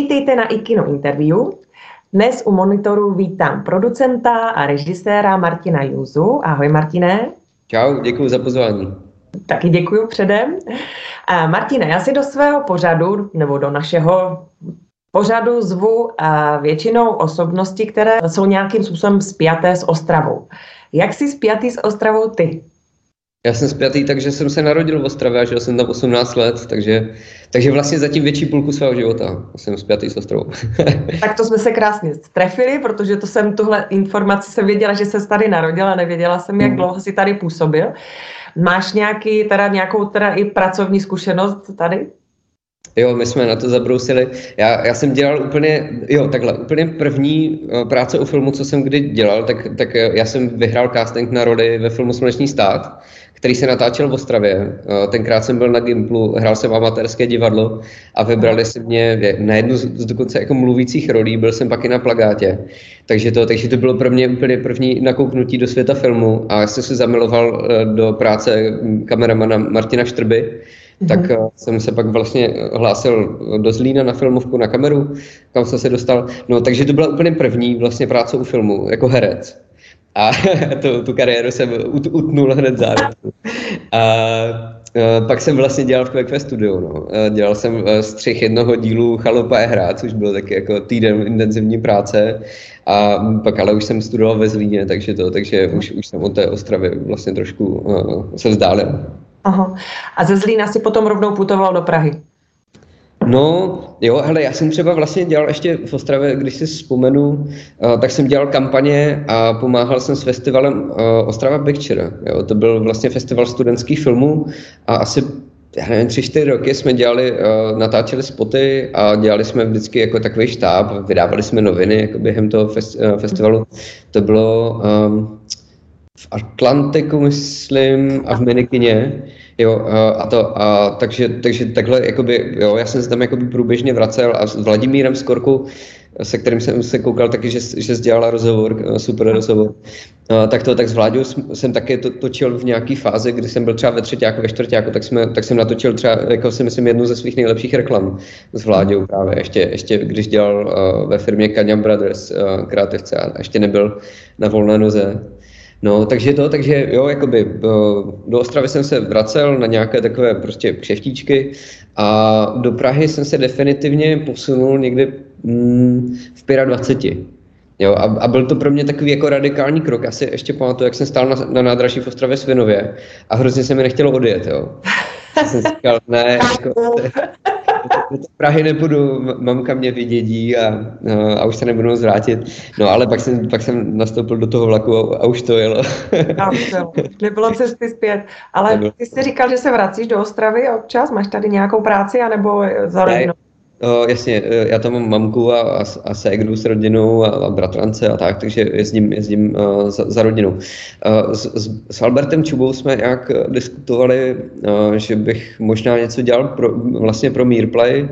Vítejte na iKino Interview. Dnes u monitoru vítám producenta a režiséra Martina Juzu. Ahoj Martine. Čau, děkuji za pozvání. Taky děkuji předem. Martine, já si do svého pořadu, nebo do našeho pořadu zvu většinou osobnosti, které jsou nějakým způsobem spjaté s Ostravou. Jak jsi spjatý s Ostravou ty? Já jsem spjatý, takže jsem se narodil v Ostravě a žil jsem tam 18 let, takže, takže vlastně zatím větší půlku svého života jsem spjatý s Ostravou. tak to jsme se krásně trefili, protože to jsem tuhle informaci jsem věděla, že se tady narodil a nevěděla jsem, jak mhm. dlouho si tady působil. Máš nějaký, teda nějakou teda i pracovní zkušenost tady? Jo, my jsme na to zabrousili. Já, já jsem dělal úplně, jo, takhle, úplně první uh, práce u filmu, co jsem kdy dělal, tak, tak já jsem vyhrál casting na roli ve filmu Slunečný stát, který se natáčel v Ostravě. Uh, tenkrát jsem byl na Gimplu, hrál jsem amatérské divadlo a vybrali si mě na jednu z, dokonce jako mluvících rolí, byl jsem pak i na plagátě. Takže to, takže to bylo pro mě úplně první nakouknutí do světa filmu a já jsem se zamiloval uh, do práce kameramana Martina Štrby, tak mm-hmm. jsem se pak vlastně hlásil do Zlína na filmovku na kameru, kam jsem se dostal. No, takže to byla úplně první vlastně práce u filmu, jako herec. A tu, tu kariéru jsem ut, utnul hned zároveň. A pak jsem vlastně dělal v QQ Studio, no. Dělal jsem uh, střih jednoho dílu Chalupa je hrát, což bylo taky jako týden intenzivní práce a pak ale už jsem studoval ve Zlíně, takže to, takže už, už jsem od té Ostravy vlastně trošku uh, se vzdálil. Aha. A ze Zlína si potom rovnou putoval do Prahy? No, jo, hele, já jsem třeba vlastně dělal ještě v Ostravě, když si vzpomenu, uh, tak jsem dělal kampaně a pomáhal jsem s festivalem uh, Ostrava Picture. Jo, to byl vlastně festival studentských filmů a asi já nevím, tři, čtyři roky jsme dělali, uh, natáčeli spoty a dělali jsme vždycky jako takový štáb, vydávali jsme noviny jako během toho fest, festivalu. To bylo um, v Atlantiku, myslím, a v Minikině. Jo, a to, a takže, takže takhle, jakoby, jo, já jsem se tam jakoby průběžně vracel a s Vladimírem Skorku, se kterým jsem se koukal taky, že, že dělala rozhovor, super rozhovor, a, tak to, tak s Vláďou jsem taky to, točil v nějaký fázi, kdy jsem byl třeba ve třetíku, ve čtvrtíku, tak, jsme, tak jsem natočil třeba, jako si myslím, jednu ze svých nejlepších reklam s Vláďou právě, ještě, ještě když dělal uh, ve firmě Kanyam Brothers uh, kreativce a ještě nebyl na volné noze. No, takže to, takže jo, jakoby do Ostravy jsem se vracel na nějaké takové prostě kšeftíčky a do Prahy jsem se definitivně posunul někdy mm, v 25. Jo, a, a, byl to pro mě takový jako radikální krok. Já si ještě pamatuju, jak jsem stál na, na nádraží v Ostravě Svinově a hrozně se mi nechtělo odjet. Jo. Já jsem říkal, ne, jako, do Prahy nepůjdu, mamka mě vydědí a, a už se nebudu zvrátit. No ale pak jsem, pak jsem nastoupil do toho vlaku a, a už to jelo. a už to Nebylo cesty zpět. Ale ty jsi říkal, že se vracíš do Ostravy občas? Máš tady nějakou práci anebo za rodinou? O, jasně, e, já tam mám mamku a, a, a ségru s rodinou a, a bratrance a tak, takže jezdím, jezdím uh, za, za rodinou. Uh, s, s, s Albertem Čubou jsme jak diskutovali, uh, že bych možná něco dělal pro, vlastně pro Meerplay,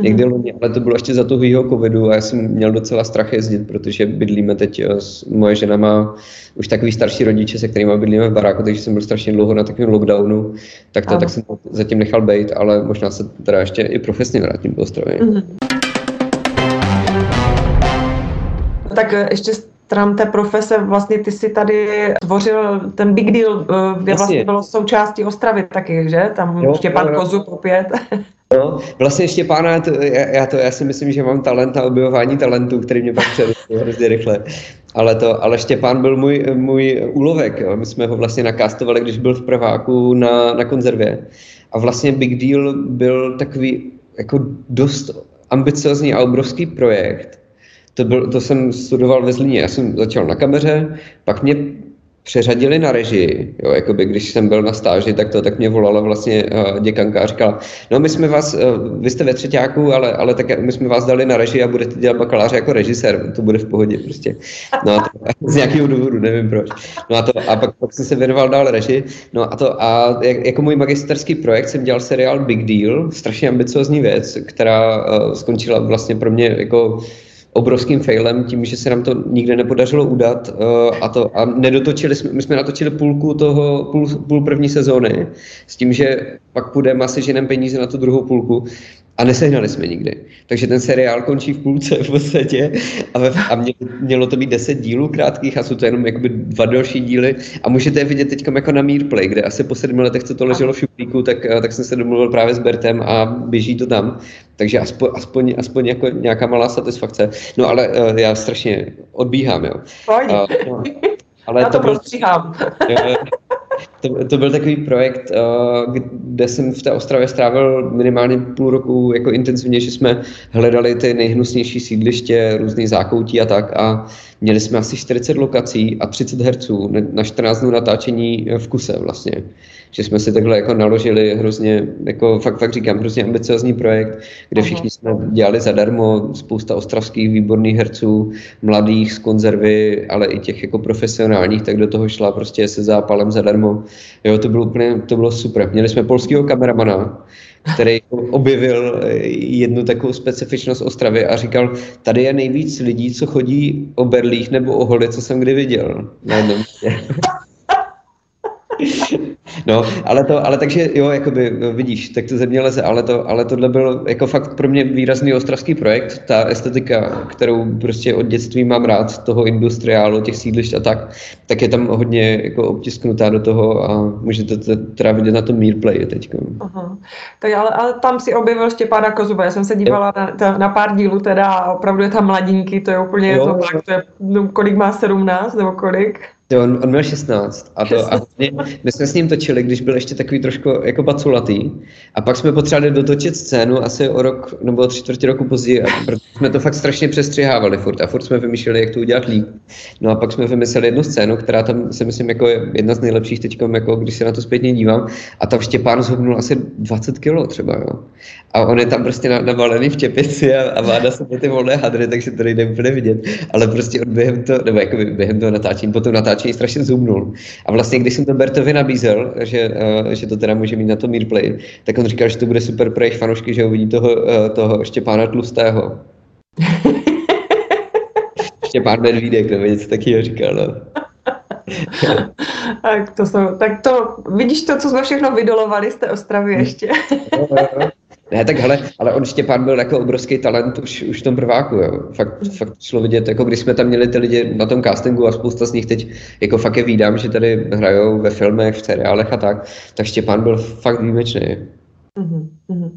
někdy mm-hmm. loni, ale to bylo ještě za tuhýho covidu a já jsem měl docela strach jezdit, protože bydlíme teď, eh, moje žena má už takový starší rodiče, se kterými bydlíme v baráku, takže jsem byl strašně dlouho na takovém lockdownu, tak, to, tak jsem to zatím nechal být, ale možná se teda ještě i profesně vrátím do Ostravy. Mm-hmm. Tak eh, ještě stran té profese, vlastně ty si tady tvořil ten Big Deal, eh, kde vlastně bylo součástí Ostravy taky, že? Tam jo, Štěpán jo, jo. Kozu opět. No, vlastně Štěpána, to, já, já, to, já si myslím, že mám talent na objevování talentu, který mě pak přerostl hrozně rychle. Ale, to, ale Štěpán byl můj, můj úlovek. Jo. My jsme ho vlastně nakástovali, když byl v prváku na, na konzervě. A vlastně Big Deal byl takový jako dost ambiciozní a obrovský projekt. To, byl, to jsem studoval ve Zlíně. Já jsem začal na kameře, pak mě přeřadili na režii, jo, jakoby když jsem byl na stáži, tak to tak mě volala vlastně uh, děkanka a říkala, no my jsme vás, uh, vy jste ve třetíku, ale, ale tak my jsme vás dali na režii a budete dělat bakaláře jako režisér, to bude v pohodě prostě. No a to, z nějakého důvodu, nevím proč. No a, to, a pak, pak jsem se věnoval dál režii, no a to a jak, jako můj magisterský projekt jsem dělal seriál Big Deal, strašně ambiciozní věc, která uh, skončila vlastně pro mě jako obrovským failem tím, že se nám to nikde nepodařilo udat uh, a, to, a nedotočili jsme, my jsme natočili půlku toho, půl, půl první sezóny s tím, že pak půjdeme asi ženem peníze na tu druhou půlku a nesehnali jsme nikdy. Takže ten seriál končí v půlce v podstatě a, ve, a mě, mělo to být deset dílů krátkých a jsou to jenom jakoby dva další díly a můžete je vidět teď jako na Meerplay, kde asi po sedmi letech, co to leželo v šuplíku, tak, tak jsem se domluvil právě s Bertem a běží to tam. Takže aspoň, aspoň, aspoň jako nějaká malá satisfakce. No ale uh, já strašně odbíhám, jo. Pojď. Uh, no, ale já to, to byl, to, to byl takový projekt, uh, kde jsem v té Ostravě strávil minimálně půl roku jako intenzivně, že jsme hledali ty nejhnusnější sídliště, různý zákoutí a tak. A měli jsme asi 40 lokací a 30 herců na 14 dnů natáčení v kuse vlastně. Že jsme si takhle jako naložili hrozně, jako fakt, fakt říkám, hrozně ambiciozní projekt, kde všichni jsme dělali zadarmo, spousta ostravských výborných herců, mladých z konzervy, ale i těch jako profesionálních, tak do toho šla prostě se zápalem zadarmo. Jo, to bylo úplně, to bylo super. Měli jsme polského kameramana, který objevil jednu takovou specifičnost Ostravy a říkal, tady je nejvíc lidí, co chodí o berlích nebo o holi, co jsem kdy viděl. Na jednom No, ale to, ale takže jo, jakoby, vidíš, tak to země leze, ale, to, ale tohle byl jako fakt pro mě výrazný ostravský projekt, ta estetika, kterou prostě od dětství mám rád, toho industriálu, těch sídlišť a tak, tak je tam hodně jako obtisknutá do toho a můžete to teda vidět na tom Meerplay teď. Tak ale, ale, tam si objevil Štěpána Kozuba, já jsem se dívala na, na, pár dílů teda a opravdu je tam mladinky, to je úplně jo, to tak, to je, no, kolik má 17 nebo kolik? Jo, on, on měl 16 a, to, a my, my jsme s ním točili, když byl ještě takový trošku jako baculatý a pak jsme potřebovali dotočit scénu asi o rok nebo o tři čtvrtě roku později, protože jsme to fakt strašně přestřihávali furt a furt jsme vymýšleli, jak to udělat líp. No a pak jsme vymysleli jednu scénu, která tam si myslím jako je jedna z nejlepších teď, jako když se na to zpětně dívám a tam Štěpán zhubnul asi 20 kilo třeba, jo. A on je tam prostě navalený v čepici a, a vláda se ty volné hadry, takže to nejde úplně vidět. Ale prostě on během toho, nebo jako během toho natáčení, potom natáčení strašně zumnul. A vlastně, když jsem to Bertovi nabízel, že, uh, že to teda může mít na to Meerplay, tak on říkal, že to bude super pro jejich fanoušky, že uvidí toho, uh, toho Štěpána Tlustého. Štěpán Medvídek, nebo něco takového říkal, no. tak to jsou, tak to, vidíš to, co jsme všechno vydolovali z té Ostravy ještě. Ne, tak hele, ale on Štěpán byl jako obrovský talent už, už v tom prváku, jo. Fakt, fakt šlo vidět, jako když jsme tam měli ty lidi na tom castingu a spousta z nich teď jako fakt je vídám, že tady hrajou ve filmech, v seriálech a tak, tak Štěpán byl fakt výjimečný. Mm-hmm.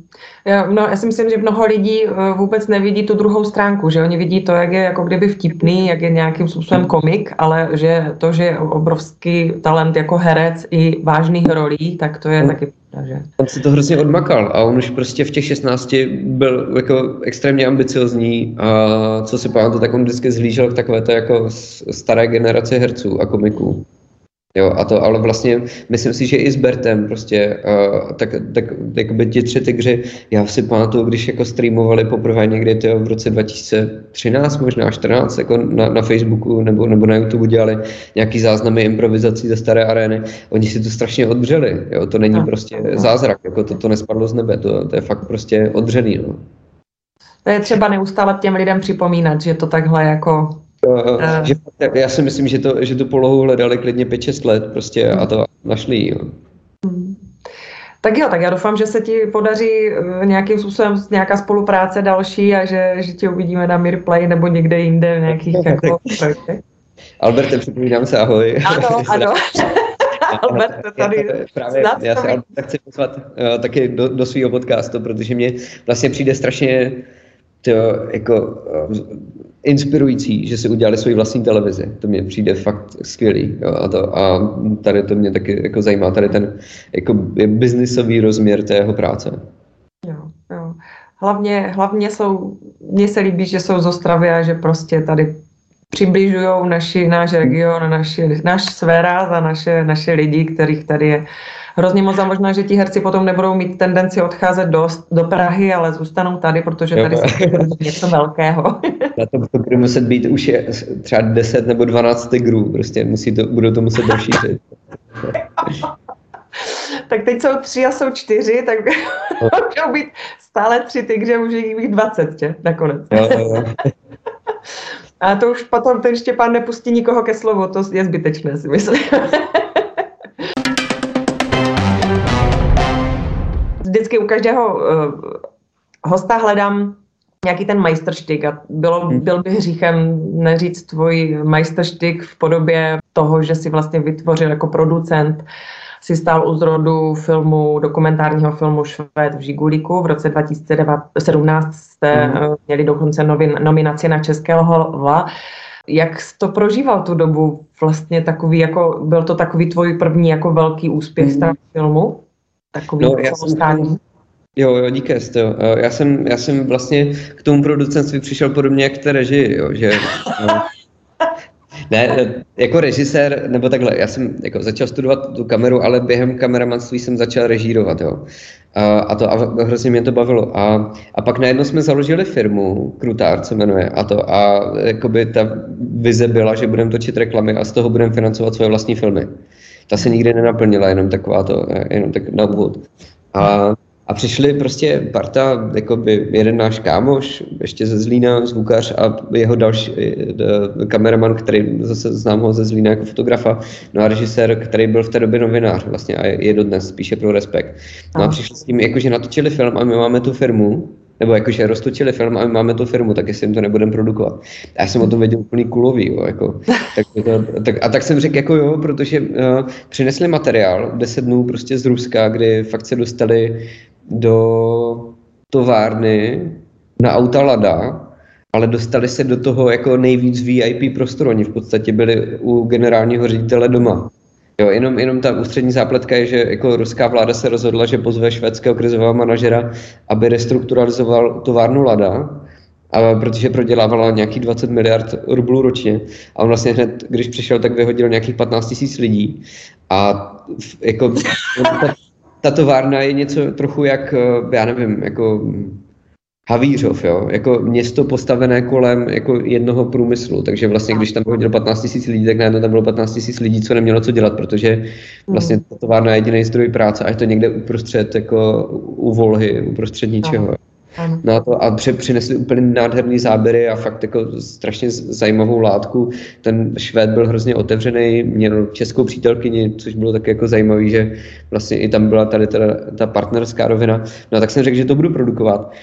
Já, no, já si myslím, že mnoho lidí eh, vůbec nevidí tu druhou stránku, že oni vidí to, jak je jako kdyby vtipný, jak je nějakým způsobem komik, ale že to, že je obrovský talent jako herec i vážných rolí, tak to je mm. taky že... On si to hrozně odmakal a on už prostě v těch 16 byl jako extrémně ambiciozní a co si pamatuju, tak on vždycky zhlížel k takové to jako staré generaci herců a komiků. Jo, a to, ale vlastně myslím si, že i s Bertem prostě, uh, tak, tak jakoby ti tři tygři, já si pamatuju, když jako streamovali poprvé někdy tyjo, v roce 2013, možná 14, jako na, na Facebooku nebo, nebo na YouTube dělali nějaký záznamy improvizací ze staré arény, oni si to strašně odbřeli, jo, to není no. prostě zázrak, jako to, to nespadlo z nebe, to, to je fakt prostě odřený, no. To je třeba neustále těm lidem připomínat, že to takhle jako Uh, že, já si myslím, že, to, že tu polohu hledali klidně 5-6 let prostě a to našli. Jo. Hmm. Tak jo, tak já doufám, že se ti podaří eh, nějakým způsobem nějaká spolupráce další a že, že tě uvidíme na Mirplay nebo někde jinde v nějakých jako Alberte, připomínám se, ahoj. Ano, ano. Albert tady právě, já se Albert chci pozvat uh, taky do, do svého podcastu, protože mě vlastně přijde strašně to jako uh, inspirující, že si udělali svoji vlastní televizi. To mě přijde fakt skvělý. Jo, a, to, a tady to mě taky jako zajímá, tady ten jako biznisový rozměr té jeho práce. Jo, jo. Hlavně, hlavně jsou, mně se líbí, že jsou z Ostravy a že prostě tady přibližují naši, náš region, naši, náš sféra za naše, naše lidi, kterých tady je hrozně moc a možná, že ti herci potom nebudou mít tendenci odcházet do, do Prahy, ale zůstanou tady, protože tady se něco velkého. Na to, to bude muset být už je třeba 10 nebo 12 tigrů, prostě musí to, budou to muset rozšířit. tak teď jsou tři a jsou čtyři, tak můžou být stále tři tygře, může jich být 20 tě, nakonec. a to už potom ten Štěpán nepustí nikoho ke slovu, to je zbytečné, si myslím. Vždycky u každého uh, hosta hledám nějaký ten majstrštyk a bylo, hmm. byl by hříchem neříct tvůj majstrštyk v podobě toho, že si vlastně vytvořil jako producent si stál u zrodu filmu, dokumentárního filmu Švéd v Žigulíku. V roce 2017 jste hmm. měli dokonce novin, nominaci na Českého lva. Jak jsi to prožíval tu dobu? Vlastně takový jako, byl to takový tvůj první jako velký úspěch z toho filmu? Takový no, já jsem, Jo, jo, díky, jo. Já jsem, já jsem vlastně k tomu producentství přišel podobně jak k té režii, jo, že... No, ne, jako režisér, nebo takhle, já jsem jako začal studovat tu kameru, ale během kameramanství jsem začal režírovat, jo. A, a to a hrozně mě to bavilo. A, a pak najednou jsme založili firmu, Krutár se jmenuje, a to a jakoby ta vize byla, že budeme točit reklamy a z toho budeme financovat svoje vlastní filmy. Ta se nikdy nenaplnila, jenom taková to, jenom tak na úvod. A a přišli prostě parta, by jeden náš kámoš, ještě ze Zlína, zvukař a jeho další eh, kameraman, který zase znám ho ze Zlína jako fotografa, no a režisér, který byl v té době novinář vlastně a je dodnes, spíše pro respekt. No a přišli s tím, jakože natočili film a my máme tu firmu, nebo jakože roztočili film a my máme tu firmu, tak jestli jim to nebudeme produkovat. A já jsem o tom věděl úplný kulový, jo, jako, tak to, tak, a tak jsem řekl jako jo, protože uh, přinesli materiál 10 dnů prostě z Ruska, kdy fakt se dostali do továrny na auta Lada, ale dostali se do toho jako nejvíc VIP prostoru. Oni v podstatě byli u generálního ředitele doma. Jo, jenom, jenom ta ústřední zápletka je, že jako ruská vláda se rozhodla, že pozve švédského krizového manažera, aby restrukturalizoval továrnu Lada, a protože prodělávala nějaký 20 miliard rublů ročně. A on vlastně hned, když přišel, tak vyhodil nějakých 15 tisíc lidí. A jako, ta továrna je něco trochu jak, eh, já nevím, jako Havířov, jo, jako město postavené kolem jako jednoho průmyslu, takže vlastně, když tam bylo 15 tisíc lidí, tak najednou tam bylo 15 tisíc lidí, co nemělo co dělat, protože vlastně ta továrna je jediný zdroj práce a je to někde uprostřed, jako u volhy, uprostřed ničeho. Aha. No a, to, a při, přinesli úplně nádherný záběry a fakt jako strašně zajímavou látku. Ten Švéd byl hrozně otevřený, měl českou přítelkyni, což bylo tak jako zajímavé, že vlastně i tam byla tady teda, ta partnerská rovina. No a tak jsem řekl, že to budu produkovat.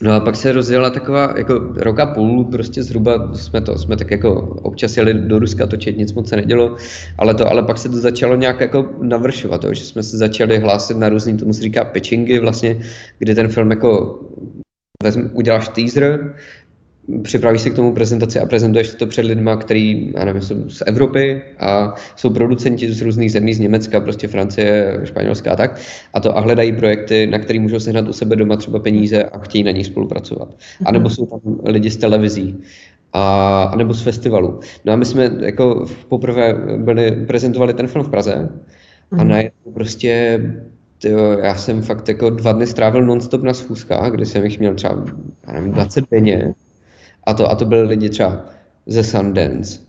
No a pak se rozjela taková jako roka půl, prostě zhruba jsme to, jsme tak jako občas jeli do Ruska točit, nic moc se nedělo, ale to, ale pak se to začalo nějak jako navršovat, jo, že jsme se začali hlásit na různý, tomu se říká pitchingy vlastně, kdy ten film jako vezm, uděláš teaser, připravíš se k tomu prezentaci a prezentuješ to před lidma, který, já nevím, jsou z Evropy a jsou producenti z různých zemí, z Německa, prostě Francie, Španělska a tak. A to a hledají projekty, na který můžou sehnat u sebe doma třeba peníze a chtějí na nich spolupracovat. A nebo jsou tam lidi z televizí a, a nebo z festivalu. No a my jsme jako poprvé byli, prezentovali ten film v Praze a mhm. najednou prostě tyjo, já jsem fakt jako dva dny strávil nonstop na schůzkách, kde jsem jich měl třeba, já nevím, 20 denně a to, a to byly lidi třeba ze Sundance,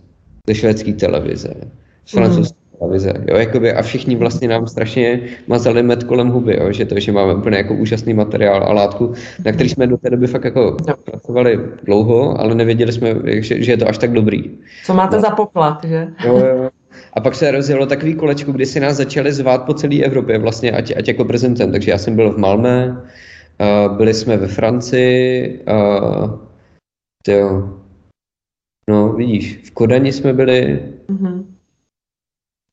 ze švédské televize, z francouzské mm. televize, jo, jakoby, a všichni vlastně nám strašně mazali med kolem huby, jo, že to, že máme úplně jako úžasný materiál a látku, na který jsme do té doby fakt jako no. pracovali dlouho, ale nevěděli jsme, že, že je to až tak dobrý. Co máte no. za poklad, že? Jo, jo. A pak se rozjelo takový kolečko, kdy si nás začali zvát po celé Evropě, vlastně ať, ať jako prezidentem. Takže já jsem byl v Malmé, uh, byli jsme ve Francii, uh, jo. No, vidíš, v Kodani jsme byli, mm-hmm.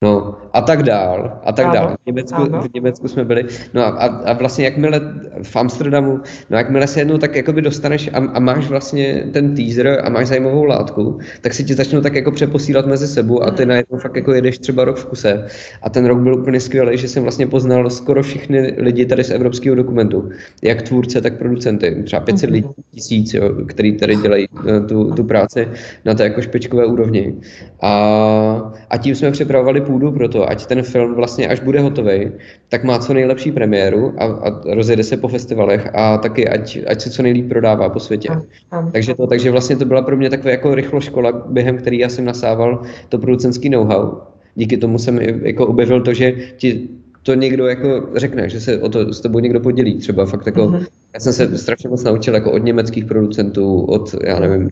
no a tak dál, a tak dál. V Německu, v Německu jsme byli, no a, a vlastně jakmile v Amsterdamu, no jakmile se jednou tak jakoby dostaneš a, a máš vlastně ten teaser a máš zajímavou látku, tak si ti začnou tak jako přeposílat mezi sebou a ty mm. najednou fakt jako jedeš třeba rok v kuse. A ten rok byl úplně skvělý, že jsem vlastně poznal skoro všechny lidi tady z evropského dokumentu, jak tvůrce, tak producenty, třeba 500 mm-hmm. lidí, tisíc, jo, který tady dělají eh, tu, tu práci na té jako špičkové úrovni. A, a tím jsme připravovali půdu pro to, ať ten film vlastně, až bude hotový, tak má co nejlepší premiéru a, a rozjede se po festivalech a taky, ať, ať se co nejlíp prodává po světě. Takže, to, takže vlastně to byla pro mě taková jako rychlo škola, během který já jsem nasával to producenský know-how. Díky tomu jsem jako objevil to, že ti to někdo jako řekne, že se o to s tebou někdo podělí. Třeba fakt jako, mm-hmm. já jsem se strašně moc naučil jako od německých producentů, od, já nevím,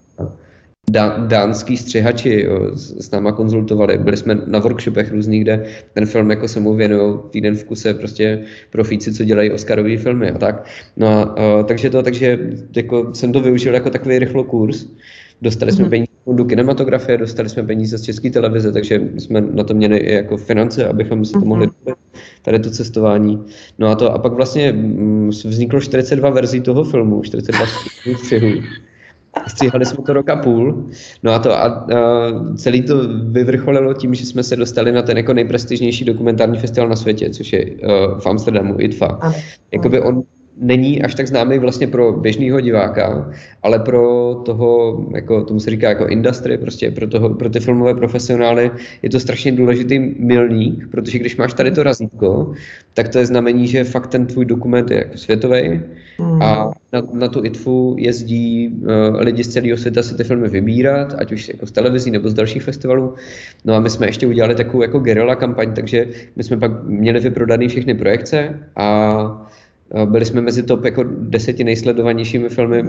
dánský střihači jo, s, s náma konzultovali, byli jsme na workshopech různých, kde ten film jako se mu věnují týden v kuse prostě profíci, co dělají Oscarový filmy a tak. No a, a takže to, takže jako jsem to využil jako takový rychlo kurz, Dostali jsme mm-hmm. peníze do kinematografie, dostali jsme peníze z české televize, takže jsme na to měli i jako finance, abychom si to mm-hmm. mohli tady to cestování. No a to a pak vlastně mm, vzniklo 42 verzí toho filmu, 42 střihů. Stříhali jsme to rok a půl. No a to a, a celý to vyvrcholilo tím, že jsme se dostali na ten jako nejprestižnější dokumentární festival na světě, což je uh, v Amsterdamu, ITFA. Jakoby on není až tak známý vlastně pro běžného diváka, ale pro toho, jako tomu se říká jako industry, prostě pro, toho, pro ty filmové profesionály je to strašně důležitý milník, protože když máš tady to razítko, tak to je znamení, že fakt ten tvůj dokument je jako světový mm. a na, na tu ITFu jezdí uh, lidi z celého světa si ty filmy vybírat, ať už jako z televizí nebo z dalších festivalů. No a my jsme ještě udělali takovou jako guerilla kampaň, takže my jsme pak měli vyprodaný všechny projekce a byli jsme mezi top jako deseti nejsledovanějšími filmy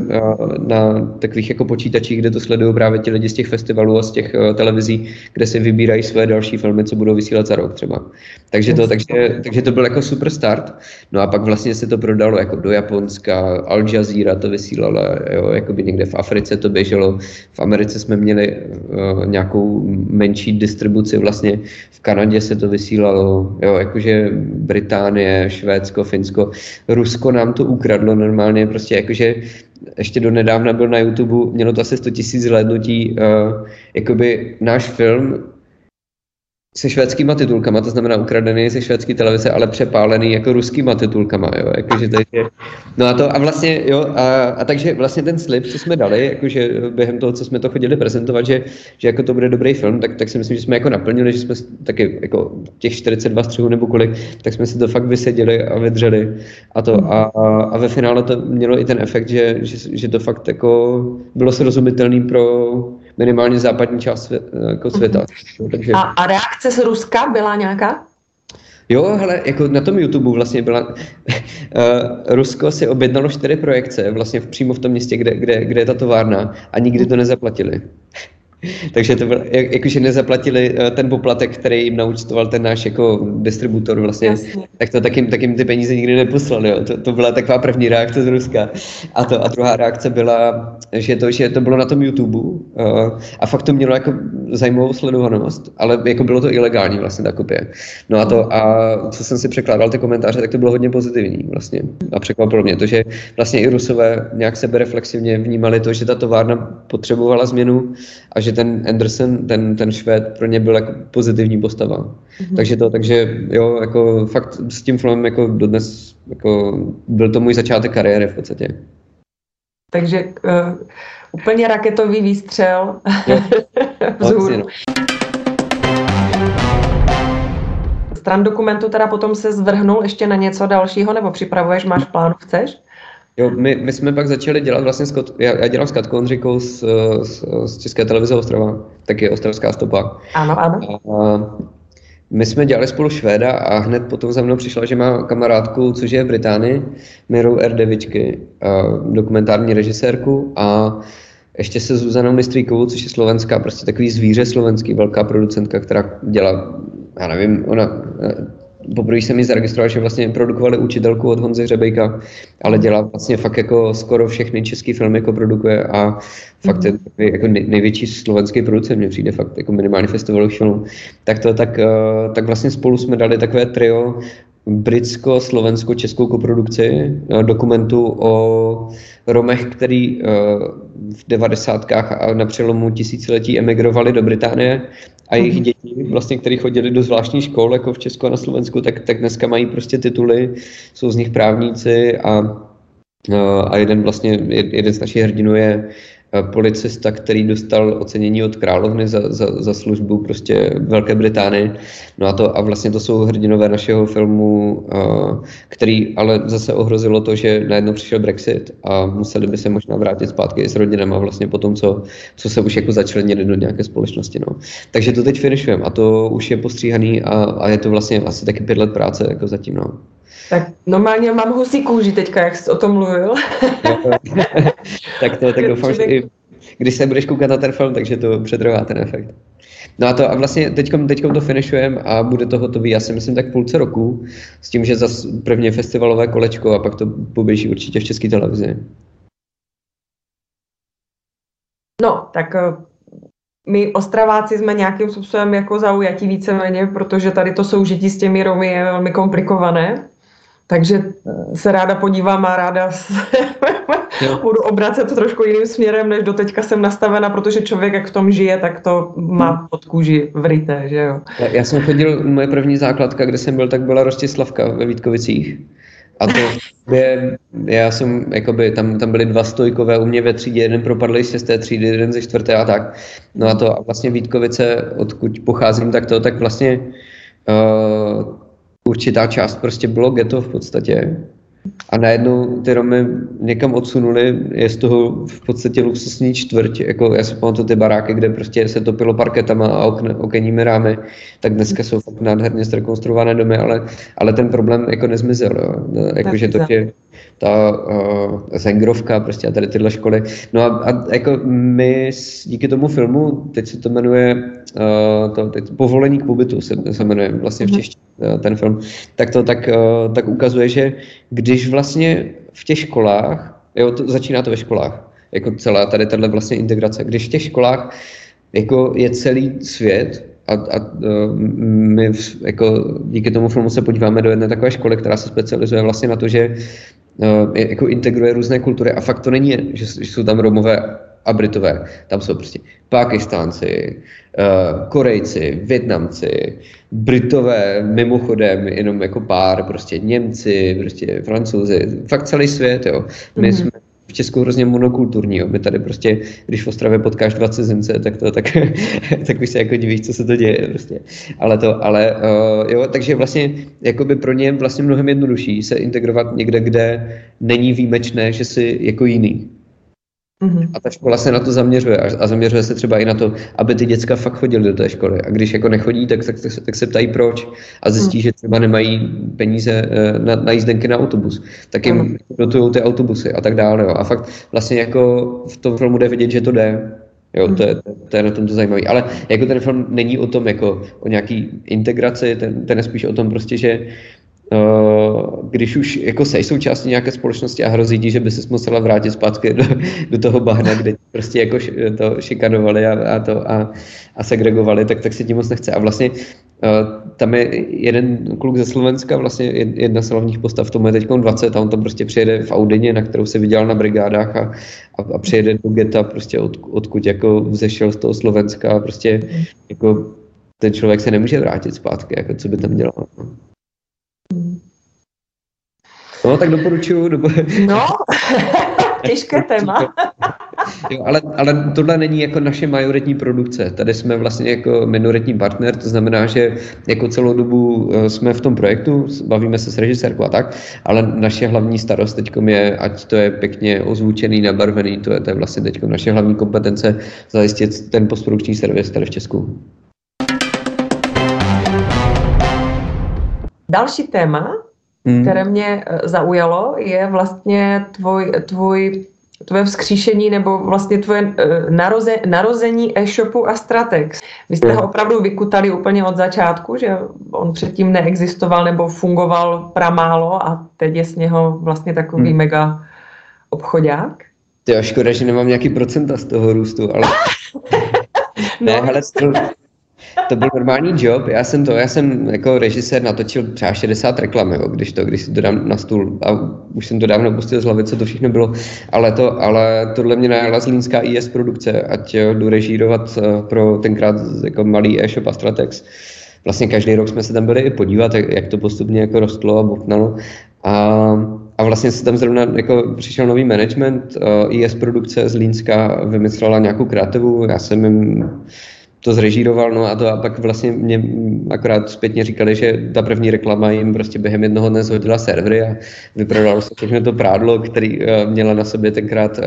na takových jako počítačích, kde to sledují právě ti lidi z těch festivalů a z těch televizí, kde si vybírají své další filmy, co budou vysílat za rok třeba. Takže to, takže, takže to byl jako super start. No a pak vlastně se to prodalo jako do Japonska, Al Jazeera to vysílala, jo, jako by někde v Africe to běželo, v Americe jsme měli uh, nějakou menší distribuci, vlastně v Kanadě se to vysílalo, jo, jakože Británie, Švédsko, Finsko, Rusko nám to ukradlo normálně, prostě jakože ještě do nedávna byl na YouTube, mělo to asi 100 000 zhlédnutí, uh, jakoby náš film se švédskýma titulkama, to znamená ukradený se švédský televize, ale přepálený jako ruskýma titulkama, jo, jakože je, no a to a vlastně, jo, a, a, takže vlastně ten slib, co jsme dali, jakože během toho, co jsme to chodili prezentovat, že, že jako to bude dobrý film, tak, tak si myslím, že jsme jako naplnili, že jsme taky jako těch 42 střihů nebo kolik, tak jsme si to fakt vyseděli a vydřeli. A to a, a, a ve finále to mělo i ten efekt, že, že, že to fakt jako bylo srozumitelný pro minimálně západní část svě, jako světa. Mm-hmm. Takže... A, a reakce z Ruska byla nějaká? Jo, hele, jako na tom YouTube vlastně byla, uh, Rusko si objednalo čtyři projekce vlastně v, přímo v tom městě, kde, kde, kde je ta továrna a nikdy to nezaplatili. Takže to bylo, jak, jakože nezaplatili eh, ten poplatek, který jim naučtoval ten náš jako distributor vlastně, Jasně. tak to taky, taky ty peníze nikdy neposlali. Jo. To, to, byla taková první reakce z Ruska. A, to, a druhá reakce byla, že to, že to bylo na tom YouTube uh, a fakt to mělo jako zajímavou sledovanost, ale jako bylo to ilegální vlastně ta kopie. No a to, a co jsem si překládal ty komentáře, tak to bylo hodně pozitivní vlastně. A překvapilo mě to, že vlastně i Rusové nějak sebereflexivně vnímali to, že ta továrna potřebovala změnu a že ten Anderson, ten, ten Švéd pro ně byl jako pozitivní postava. Mm-hmm. Takže to, takže jo, jako fakt s tím filmem jako dodnes jako byl to můj začátek kariéry v podstatě. Takže uh, úplně raketový výstřel vzhůru. No. Stran dokumentu teda potom se zvrhnul ještě na něco dalšího, nebo připravuješ, máš plánu, chceš? Jo, my, my jsme pak začali dělat vlastně, Scott, já, já dělám s Katkou Ondřikou z, z, z České televize Ostrava, taky Ostravská stopa. Ano, ano. A, my jsme dělali spolu Švéda a hned potom za mnou přišla, že má kamarádku, což je v Británii, Mirou R. Devičky, dokumentární režisérku a ještě se Zuzanou Mistríkovou, což je slovenská, prostě takový zvíře slovenský, velká producentka, která dělá, já nevím, ona poprvé jsem mi zaregistroval, že vlastně produkovali učitelku od Honzy Řebejka, ale dělá vlastně fakt jako skoro všechny české filmy jako produkuje a fakt je takový jako největší slovenský producent, mě přijde fakt jako minimálně festivalových filmů. Tak to tak, eh, tak vlastně spolu jsme dali takové trio britsko-slovensko-českou koprodukci eh, dokumentu o Romech, který eh, v devadesátkách a na přelomu tisíciletí emigrovali do Británie a jejich mhm. děti, vlastně, které chodili do zvláštní škol, jako v Česku a na Slovensku, tak, tak dneska mají prostě tituly, jsou z nich právníci a, a jeden vlastně, jeden z našich hrdinů je policista, který dostal ocenění od královny za, za, za službu prostě Velké Británii. No a, to, a vlastně to jsou hrdinové našeho filmu, uh, který ale zase ohrozilo to, že najednou přišel Brexit a museli by se možná vrátit zpátky s rodinama vlastně po tom, co, co se už jako začlenili do nějaké společnosti. No. Takže to teď finišujeme a to už je postříhaný a, a je to vlastně asi taky pět let práce jako zatím. No. Tak normálně mám husí kůži teďka, jak jsi o tom mluvil. tak to, tak doufám, že i když se budeš koukat na ten film, takže to předrová ten efekt. No a to a vlastně teďkom, teďkom to finišujeme a bude to hotový, já si myslím tak půlce roku, s tím, že zase prvně festivalové kolečko a pak to poběží určitě v české televizi. No, tak eh, my Ostraváci jsme nějakým způsobem jako zaujatí víceméně, protože tady to soužití s těmi Romy je velmi komplikované. Takže se ráda podívám a ráda se budu obracet trošku jiným směrem, než doteďka jsem nastavena, protože člověk, jak v tom žije, tak to má hmm. pod kůži vryté, že jo. Já jsem chodil, moje první základka, kde jsem byl, tak byla Rostislavka ve Vítkovicích. A to je, já jsem, jakoby, tam, tam byly dva stojkové u mě ve třídě, jeden propadl z té třídy, jeden ze čtvrté a tak. No a to a vlastně Vítkovice, odkud pocházím, tak to, tak vlastně uh, určitá část prostě bylo ghetto v podstatě. A najednou ty Romy někam odsunuli, je z toho v podstatě luxusní čtvrť, jako já si pamatuju ty baráky, kde prostě se topilo parketama a okn, okenními rámy, tak dneska jsou fakt nádherně zrekonstruované domy, ale, ale ten problém jako nezmizel, jo. Jakože to je ta uh, Zengrovka, prostě a tady tyhle školy. No a, a jako my díky tomu filmu, teď se to jmenuje to, teď, Povolení k pobytu se, se jmenuje vlastně v mhm. češtině uh, ten film, tak to tak, uh, tak ukazuje, že když vlastně v těch školách, jo, to, začíná to ve školách, jako celá tady tahle vlastně integrace, když v těch školách jako je celý svět, a, a my jako díky tomu filmu se podíváme do jedné takové školy, která se specializuje vlastně na to, že jako integruje různé kultury a fakt to není, že jsou tam Romové a Britové. Tam jsou prostě Pakistánci, Korejci, Větnamci, Britové, mimochodem jenom jako pár, prostě Němci, prostě Francouzi, fakt celý svět, jo. My mm-hmm. jsme v Česku hrozně monokulturní. Jo. My tady prostě, když v Ostravě potkáš dva cizince, tak to tak, tak už se jako divíš, co se to děje. Prostě. Ale to, ale uh, jo, takže vlastně jakoby pro ně vlastně mnohem jednodušší se integrovat někde, kde není výjimečné, že jsi jako jiný. Mm-hmm. A ta škola se na to zaměřuje a zaměřuje se třeba i na to, aby ty děcka fakt chodili do té školy. A když jako nechodí, tak, tak, tak, tak se ptají proč a zjistí, mm. že třeba nemají peníze eh, na, na jízdenky na autobus. Tak jim mm. dotují ty autobusy a tak dále. Jo. A fakt vlastně jako v tom filmu jde vidět, že to jde. Jo, to, je, to je na tom to zajímavé. Ale jako ten film není o tom jako o nějaký integraci, ten, ten je spíš o tom prostě, že Uh, když už jako sej součástí nějaké společnosti a hrozí ti, že by se musela vrátit zpátky do, do toho bahna, kde prostě jako to šikanovali a, a, to, a, a segregovali, tak, tak se tím moc nechce. A vlastně uh, tam je jeden kluk ze Slovenska, vlastně jedna z hlavních postav, tomu je teď 20 a on tam prostě přijede v Audině, na kterou se viděl na brigádách a, a, a přijede do geta prostě od, odkud jako vzešel z toho Slovenska a prostě jako ten člověk se nemůže vrátit zpátky, jako co by tam dělal. No. No, tak doporučuju. Dopo... No, těžké téma. jo, ale, ale tohle není jako naše majoritní produkce. Tady jsme vlastně jako minoritní partner, to znamená, že jako celou dobu eh, jsme v tom projektu, bavíme se s režisérkou a tak, ale naše hlavní starost teď je, ať to je pěkně ozvučený, nabarvený, to je, to je vlastně teď naše hlavní kompetence zajistit ten postprodukční servis tady v Česku. Další téma, hmm. které mě eh, zaujalo, je vlastně tvoj, tvoj tvoje vzkříšení nebo vlastně tvoje eh, naroze, narození e-shopu Astratex. Vy jste ho hmm. opravdu vykutali úplně od začátku, že on předtím neexistoval nebo fungoval pramálo a teď je z něho vlastně takový hmm. mega obchodák. To škoda, že nemám nějaký procenta z toho růstu, ale... no. Ne, hele, to byl normální job. Já jsem to, já jsem jako režisér natočil třeba 60 reklam, jo, když to, když si to dám na stůl a už jsem to dávno pustil z hlavy, co to všechno bylo, ale to, ale tohle mě najala Zlínská IS produkce, ať jdu režírovat eh, pro tenkrát jako malý e-shop Astratex. Vlastně každý rok jsme se tam byli i podívat, jak, jak to postupně jako rostlo a buknalo. A, a vlastně se tam zrovna jako přišel nový management, uh, IS produkce z Línska vymyslela nějakou kreativu, já jsem jim to zrežíroval, no a to a pak vlastně mě akorát zpětně říkali, že ta první reklama jim prostě během jednoho dne zhodila servery a vyprodalo se všechno to prádlo, který uh, měla na sobě tenkrát uh,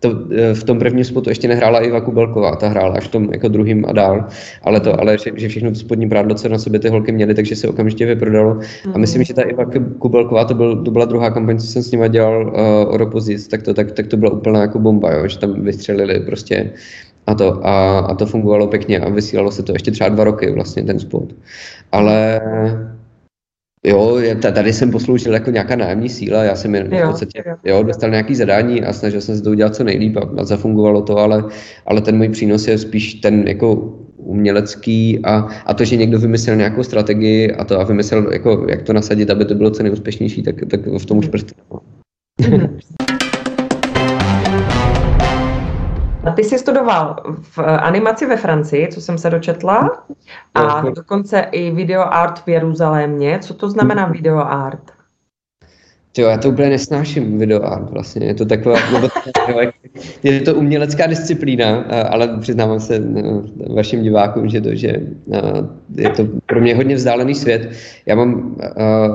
to, uh, v tom prvním spotu ještě nehrála Iva Kubelková, ta hrála až v tom jako druhým a dál, ale to, ale že, že všechno to spodní prádlo, co na sobě ty holky měly, takže se okamžitě vyprodalo. A myslím, že ta Iva Kubelková, to, byl, to byla druhá kampaň, co jsem s nima dělal uh, o Ropozic, tak to, tak, tak to byla úplná jako bomba, jo, že tam vystřelili prostě a to, a, a to fungovalo pěkně a vysílalo se to ještě třeba dva roky vlastně ten spot. Ale Jo, tady jsem posloužil jako nějaká nájemní síla, já jsem jen v podstatě jo, dostal nějaký zadání a snažil jsem se to udělat co nejlíp a zafungovalo to, ale, ale ten můj přínos je spíš ten jako umělecký a, a to, že někdo vymyslel nějakou strategii a to a vymyslel, jako, jak to nasadit, aby to bylo co nejúspěšnější, tak, tak v tom už prsty. Ty jsi studoval v animaci ve Francii, co jsem se dočetla, a dokonce i video art v Jeruzalémě. Co to znamená video art? Jo, já to úplně nesnáším video art vlastně. Je to taková, je to umělecká disciplína, ale přiznávám se no, vašim divákům, že to, že je to pro mě hodně vzdálený svět. Já mám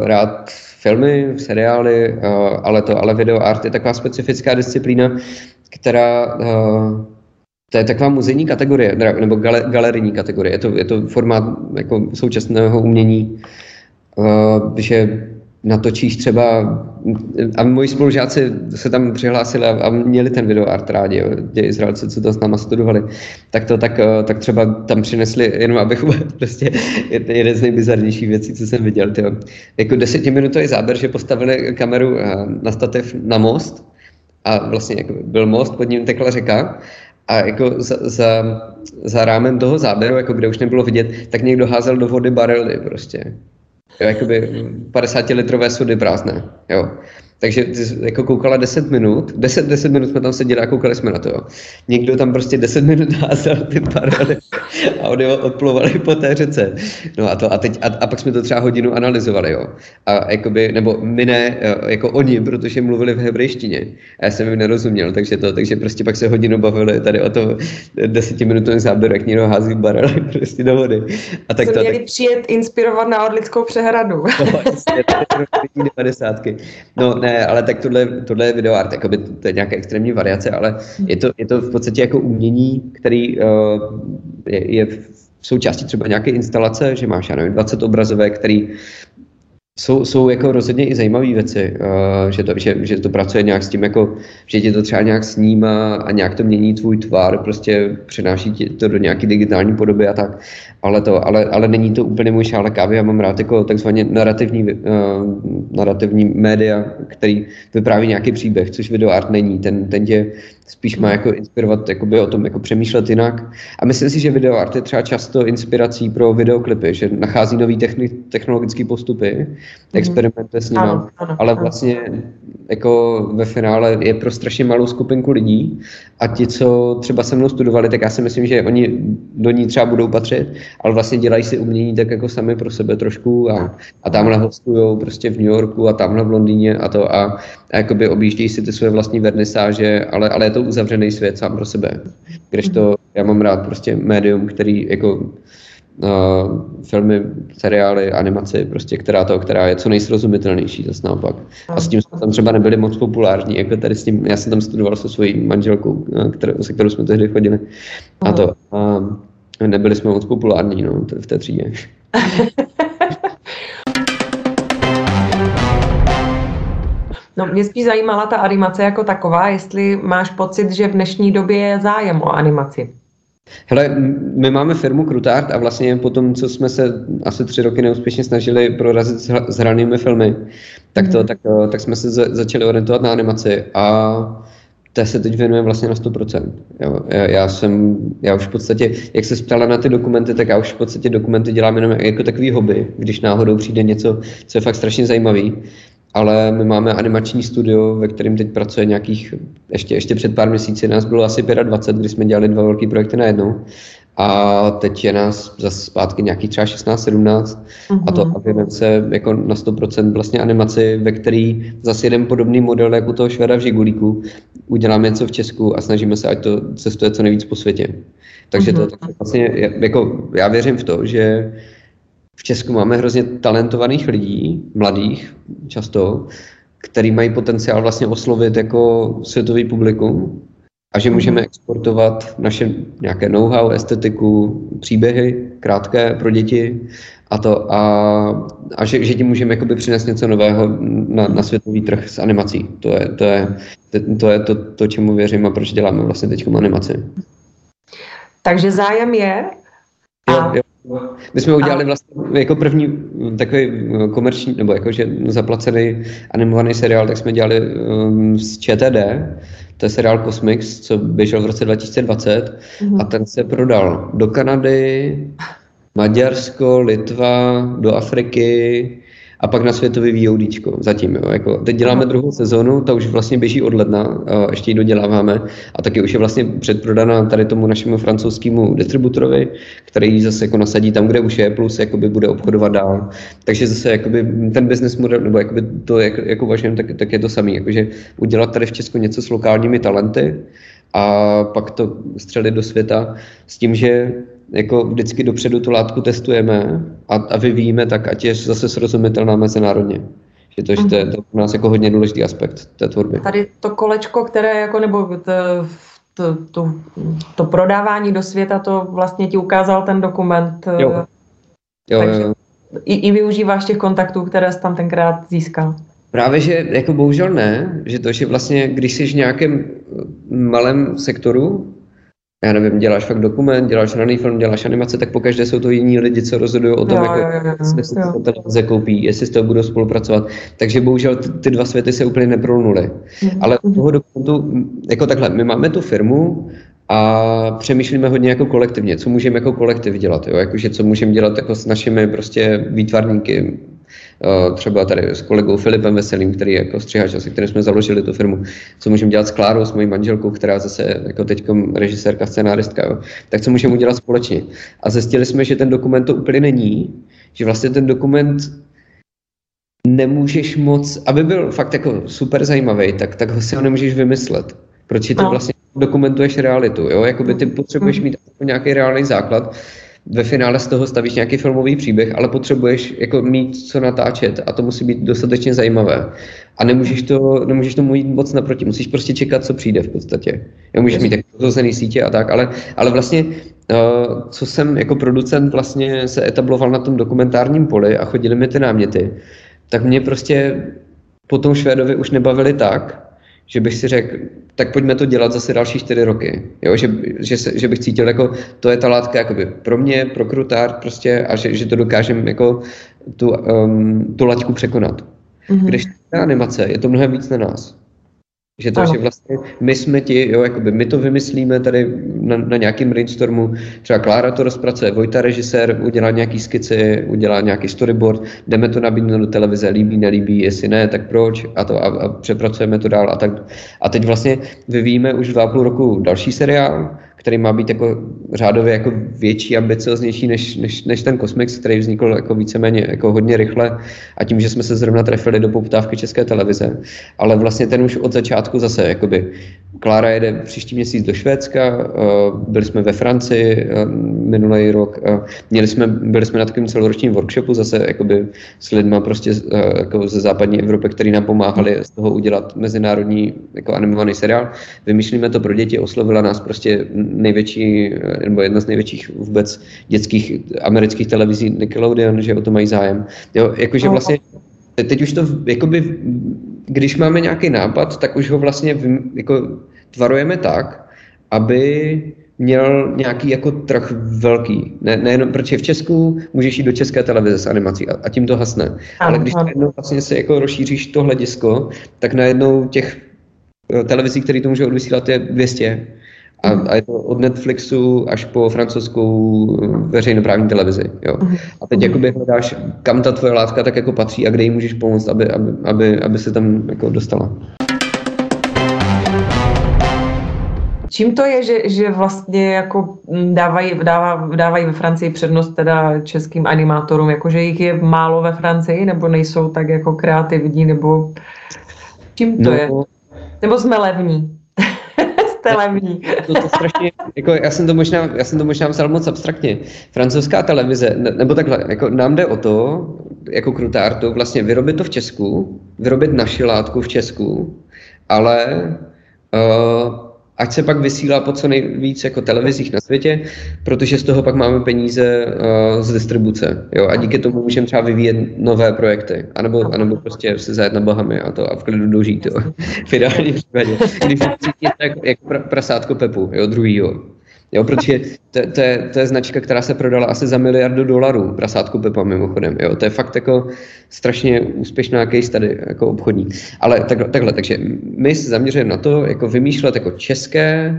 rád filmy, seriály, ale to, ale video art je taková specifická disciplína, která to je taková muzejní kategorie, nebo gale, galerijní kategorie. Je to, je to formát jako současného umění, že natočíš třeba, a moji spolužáci se tam přihlásili a, a měli ten videoart rádi, jo, tě Izraelci, co to s náma studovali, tak to tak, tak třeba tam přinesli, jenom abych prostě jeden z nejbizarnějších věcí, co jsem viděl, tyjo. jako desetiminutový záběr, že postavili kameru na stativ na most a vlastně jako byl most, pod ním tekla řeka a jako za, za, za rámem toho záběru, jako kde už nebylo vidět, tak někdo házel do vody barely prostě. Jo, jakoby 50 litrové sudy prázdné, jo. Takže jako koukala 10 minut, 10, 10 minut jsme tam seděli a koukali jsme na to. Jo. Někdo tam prostě 10 minut házel ty parady a oni odplovali po té řece. No a to a teď, a, a pak jsme to třeba hodinu analyzovali, jo. A jakoby, nebo my ne, jako oni, protože mluvili v hebrejštině. A já jsem jim nerozuměl, takže to, takže prostě pak se hodinu bavili tady o to desetiminutový záběr, jak někdo hází barely prostě do vody. A tak to, měli tak... přijet inspirovat na Orlickou přehradu. No, 90. No, ne, ne, ale tak tohle, tohle je videoart, jakoby to je nějaká extrémní variace, ale je to, je to v podstatě jako umění, který uh, je, je v součástí třeba nějaké instalace, že máš, já nevím, 20 obrazovek, který jsou, jsou jako rozhodně i zajímavé věci, uh, že, to, že, že to pracuje nějak s tím, jako, že ti to třeba nějak snímá a nějak to mění tvůj tvar, prostě přenáší ti to do nějaké digitální podoby a tak ale, to, ale, ale není to úplně můj šálek kávy. Já mám rád jako takzvaně narrativní, uh, narrativní média, který vypráví nějaký příběh, což videoart není. Ten, ten tě spíš má jako inspirovat jakoby o tom jako přemýšlet jinak. A myslím si, že videoart je třeba často inspirací pro videoklipy, že nachází nový technologické postupy, mm. experimentuje s nimi, ale vlastně jako ve finále je pro strašně malou skupinku lidí a ti, co třeba se mnou studovali, tak já si myslím, že oni do ní třeba budou patřit, ale vlastně dělají si umění tak jako sami pro sebe trošku a, a tamhle hostujou prostě v New Yorku a tamhle v Londýně a to a, a jakoby objíždějí si ty své vlastní vernisáže, ale, ale je to uzavřený svět sám pro sebe. Když to, já mám rád prostě médium, který jako uh, filmy, seriály, animaci, prostě, která to, která je co nejsrozumitelnější, zase naopak. A s tím jsme tam třeba nebyli moc populární, jako tady s tím, já jsem tam studoval se svojí manželkou, kterou, se kterou jsme tehdy chodili. A to, a nebyli jsme moc populární, no, v té třídě. No, mě spíš zajímala ta animace jako taková, jestli máš pocit, že v dnešní době je zájem o animaci. Hele, my máme firmu Krutart a vlastně po tom, co jsme se asi tři roky neúspěšně snažili prorazit s hranými filmy, tak, to, mm. tak, tak jsme se začali orientovat na animaci a té se teď věnuje vlastně na 100%. Jo. Já, já, jsem, já už v podstatě, jak se ptala na ty dokumenty, tak já už v podstatě dokumenty dělám jenom jako takový hobby, když náhodou přijde něco, co je fakt strašně zajímavý ale my máme animační studio, ve kterém teď pracuje nějakých, ještě, ještě před pár měsíci nás bylo asi 25, kdy jsme dělali dva velké projekty najednou. A teď je nás zase zpátky nějakých třeba 16-17 mm-hmm. a to mhm. věnujeme se jako na 100% vlastně animaci, ve který zase jeden podobný model, jako toho Šveda v Žigulíku, uděláme něco v Česku a snažíme se, ať to cestuje co nejvíc po světě. Takže to mm-hmm. vlastně, jako, já věřím v to, že v Česku máme hrozně talentovaných lidí, mladých často, který mají potenciál vlastně oslovit jako světový publikum a že můžeme mhm. exportovat naše nějaké know-how, estetiku, příběhy krátké pro děti a to a, a že, že tím můžeme jakoby přinést něco nového na, na světový trh s animací. To je to, je, to, je to, to, čemu věřím a proč děláme vlastně teď animaci. Takže zájem je? A... Jo, jo. My jsme udělali vlastně jako první takový eh, komerční, nebo jakože zaplacený animovaný seriál, tak jsme dělali um, z ČTD, to je seriál Cosmix, co běžel v roce 2020 mm-hmm. a ten se prodal do Kanady, Maďarsko, Litva, do Afriky, a pak na světový VOD zatím. Jo. Jako, teď děláme druhou sezonu, ta už vlastně běží od ledna, ještě ji doděláváme a taky už je vlastně předprodaná tady tomu našemu francouzskému distributorovi, který zase jako nasadí tam, kde už je, plus jakoby bude obchodovat dál. Takže zase jakoby ten business model, nebo jakoby to, jak, jako uvažujeme, tak, tak je to samé. Jakože udělat tady v Česku něco s lokálními talenty a pak to střelit do světa s tím, že jako vždycky dopředu tu látku testujeme a, a vyvíjíme tak, ať je zase srozumitelná mezinárodně. Že to, mm. to, je, to je pro nás jako hodně důležitý aspekt té tvorby. Tady to kolečko, které jako, nebo to, to, to, to prodávání do světa, to vlastně ti ukázal ten dokument. Jo. Jo, Takže jo. I, I využíváš těch kontaktů, které jsi tam tenkrát získal. Právě, že jako bohužel ne, že to, že vlastně, když jsi v nějakém malém sektoru, já nevím, děláš fakt dokument, děláš raný film, děláš animace, tak pokaždé jsou to jiní lidi, co rozhodují o tom, jo, jako, jo, jo, jestli se to televize koupí, jestli s toho budou spolupracovat. Takže bohužel ty, ty dva světy se úplně neprolnuly. Mm-hmm. Ale u toho dokumentu, jako takhle, my máme tu firmu a přemýšlíme hodně jako kolektivně, co můžeme jako kolektiv dělat, jo? Jakože co můžeme dělat jako s našimi prostě výtvarníky, třeba tady s kolegou Filipem Veselým, který je jako střihač, se kterým jsme založili tu firmu, co můžeme dělat s Klárou, s mojí manželkou, která zase jako teď režisérka, scenáristka, jo? tak co můžeme udělat společně. A zjistili jsme, že ten dokument to úplně není, že vlastně ten dokument nemůžeš moc, aby byl fakt jako super zajímavý, tak, tak ho si ho nemůžeš vymyslet. Proč ty no. vlastně dokumentuješ realitu, jo? Jakoby ty potřebuješ mít nějaký reálný základ, ve finále z toho stavíš nějaký filmový příběh, ale potřebuješ jako mít co natáčet a to musí být dostatečně zajímavé. A nemůžeš, to, nemůžeš tomu jít moc naproti, musíš prostě čekat, co přijde v podstatě. Já můžeš mít jako sítě a tak, ale, ale vlastně Uh, co jsem jako producent vlastně se etabloval na tom dokumentárním poli a chodili mi ty náměty, tak mě prostě po tom Švédovi už nebavili tak, že bych si řekl, tak pojďme to dělat zase další čtyři roky. Jo? Že, že, se, že bych cítil, jako to je ta látka jakoby pro mě, pro krutár prostě a že, že to dokážeme jako tu, um, tu laťku překonat. Mm-hmm. Když ta animace je to mnohem víc na nás. Že to, ano. že vlastně my jsme ti, jo, jakoby my to vymyslíme tady na, na nějakým brainstormu, třeba Klára to rozpracuje, Vojta režisér udělá nějaký skici, udělá nějaký storyboard, jdeme to nabídnout do televize, líbí, nelíbí, jestli ne, tak proč a to a, a přepracujeme to dál a tak. A teď vlastně vyvíjíme už dva a půl roku další seriál, který má být jako řádově jako větší, ambicioznější než, než, než ten Cosmix, který vznikl jako víceméně jako hodně rychle a tím, že jsme se zrovna trefili do poptávky České televize. Ale vlastně ten už od začátku zase, jakoby Klára jede příští měsíc do Švédska, eh, byli jsme ve Francii eh, minulý rok, eh, měli jsme, byli jsme na takovém celoročním workshopu zase jakoby s lidmi prostě jako ze západní Evropy, který nám pomáhali z toho udělat mezinárodní jako animovaný seriál. Vymýšlíme to pro děti, oslovila nás prostě největší, nebo jedna z největších vůbec dětských amerických televizí Nickelodeon, že o to mají zájem. Jo, jakože vlastně teď už to, jakoby, když máme nějaký nápad, tak už ho vlastně jako tvarujeme tak, aby měl nějaký jako trh velký. Ne, nejenom, protože v Česku můžeš jít do české televize s animací a, a tím to hasne. Ale když najednou vlastně se jako rozšíříš to hledisko, tak najednou těch eh, televizí, které to může odvysílat, je 200. A, a je to od Netflixu až po francouzskou eh, veřejnoprávní televizi. Jo. A teď jakoby hledáš, kam ta tvoje látka tak jako patří a kde jí můžeš pomoct, aby, aby, aby, aby se tam jako dostala. Čím to je, že, že vlastně jako dávají, dává, dávají ve Francii přednost teda českým animátorům, jakože jich je málo ve Francii, nebo nejsou tak jako kreativní, nebo čím to no, je? Nebo jsme levní? Jste levní. To, to, to strašně, jako já, jsem to možná, já jsem to možná vzal moc abstraktně. Francouzská televize, ne, nebo takhle, jako nám jde o to, jako krutártu, vlastně vyrobit to v Česku, vyrobit naši látku v Česku, ale uh, ať se pak vysílá po co nejvíc jako televizích na světě, protože z toho pak máme peníze uh, z distribuce. Jo? A díky tomu můžeme třeba vyvíjet nové projekty. Anebo, anebo prostě se zajet na Bahamy a to a v klidu dožít. Jo? v ideálním případě. Když cítíte jako, jako prasátko Pepu, jo, druhýho. Jo, protože to, to, je, to je značka, která se prodala asi za miliardu dolarů, prasátku Pepa mimochodem. Jo, to je fakt jako strašně úspěšná case tady, jako obchodní. Ale tak, takhle, takže my se zaměřujeme na to, jako vymýšlet jako české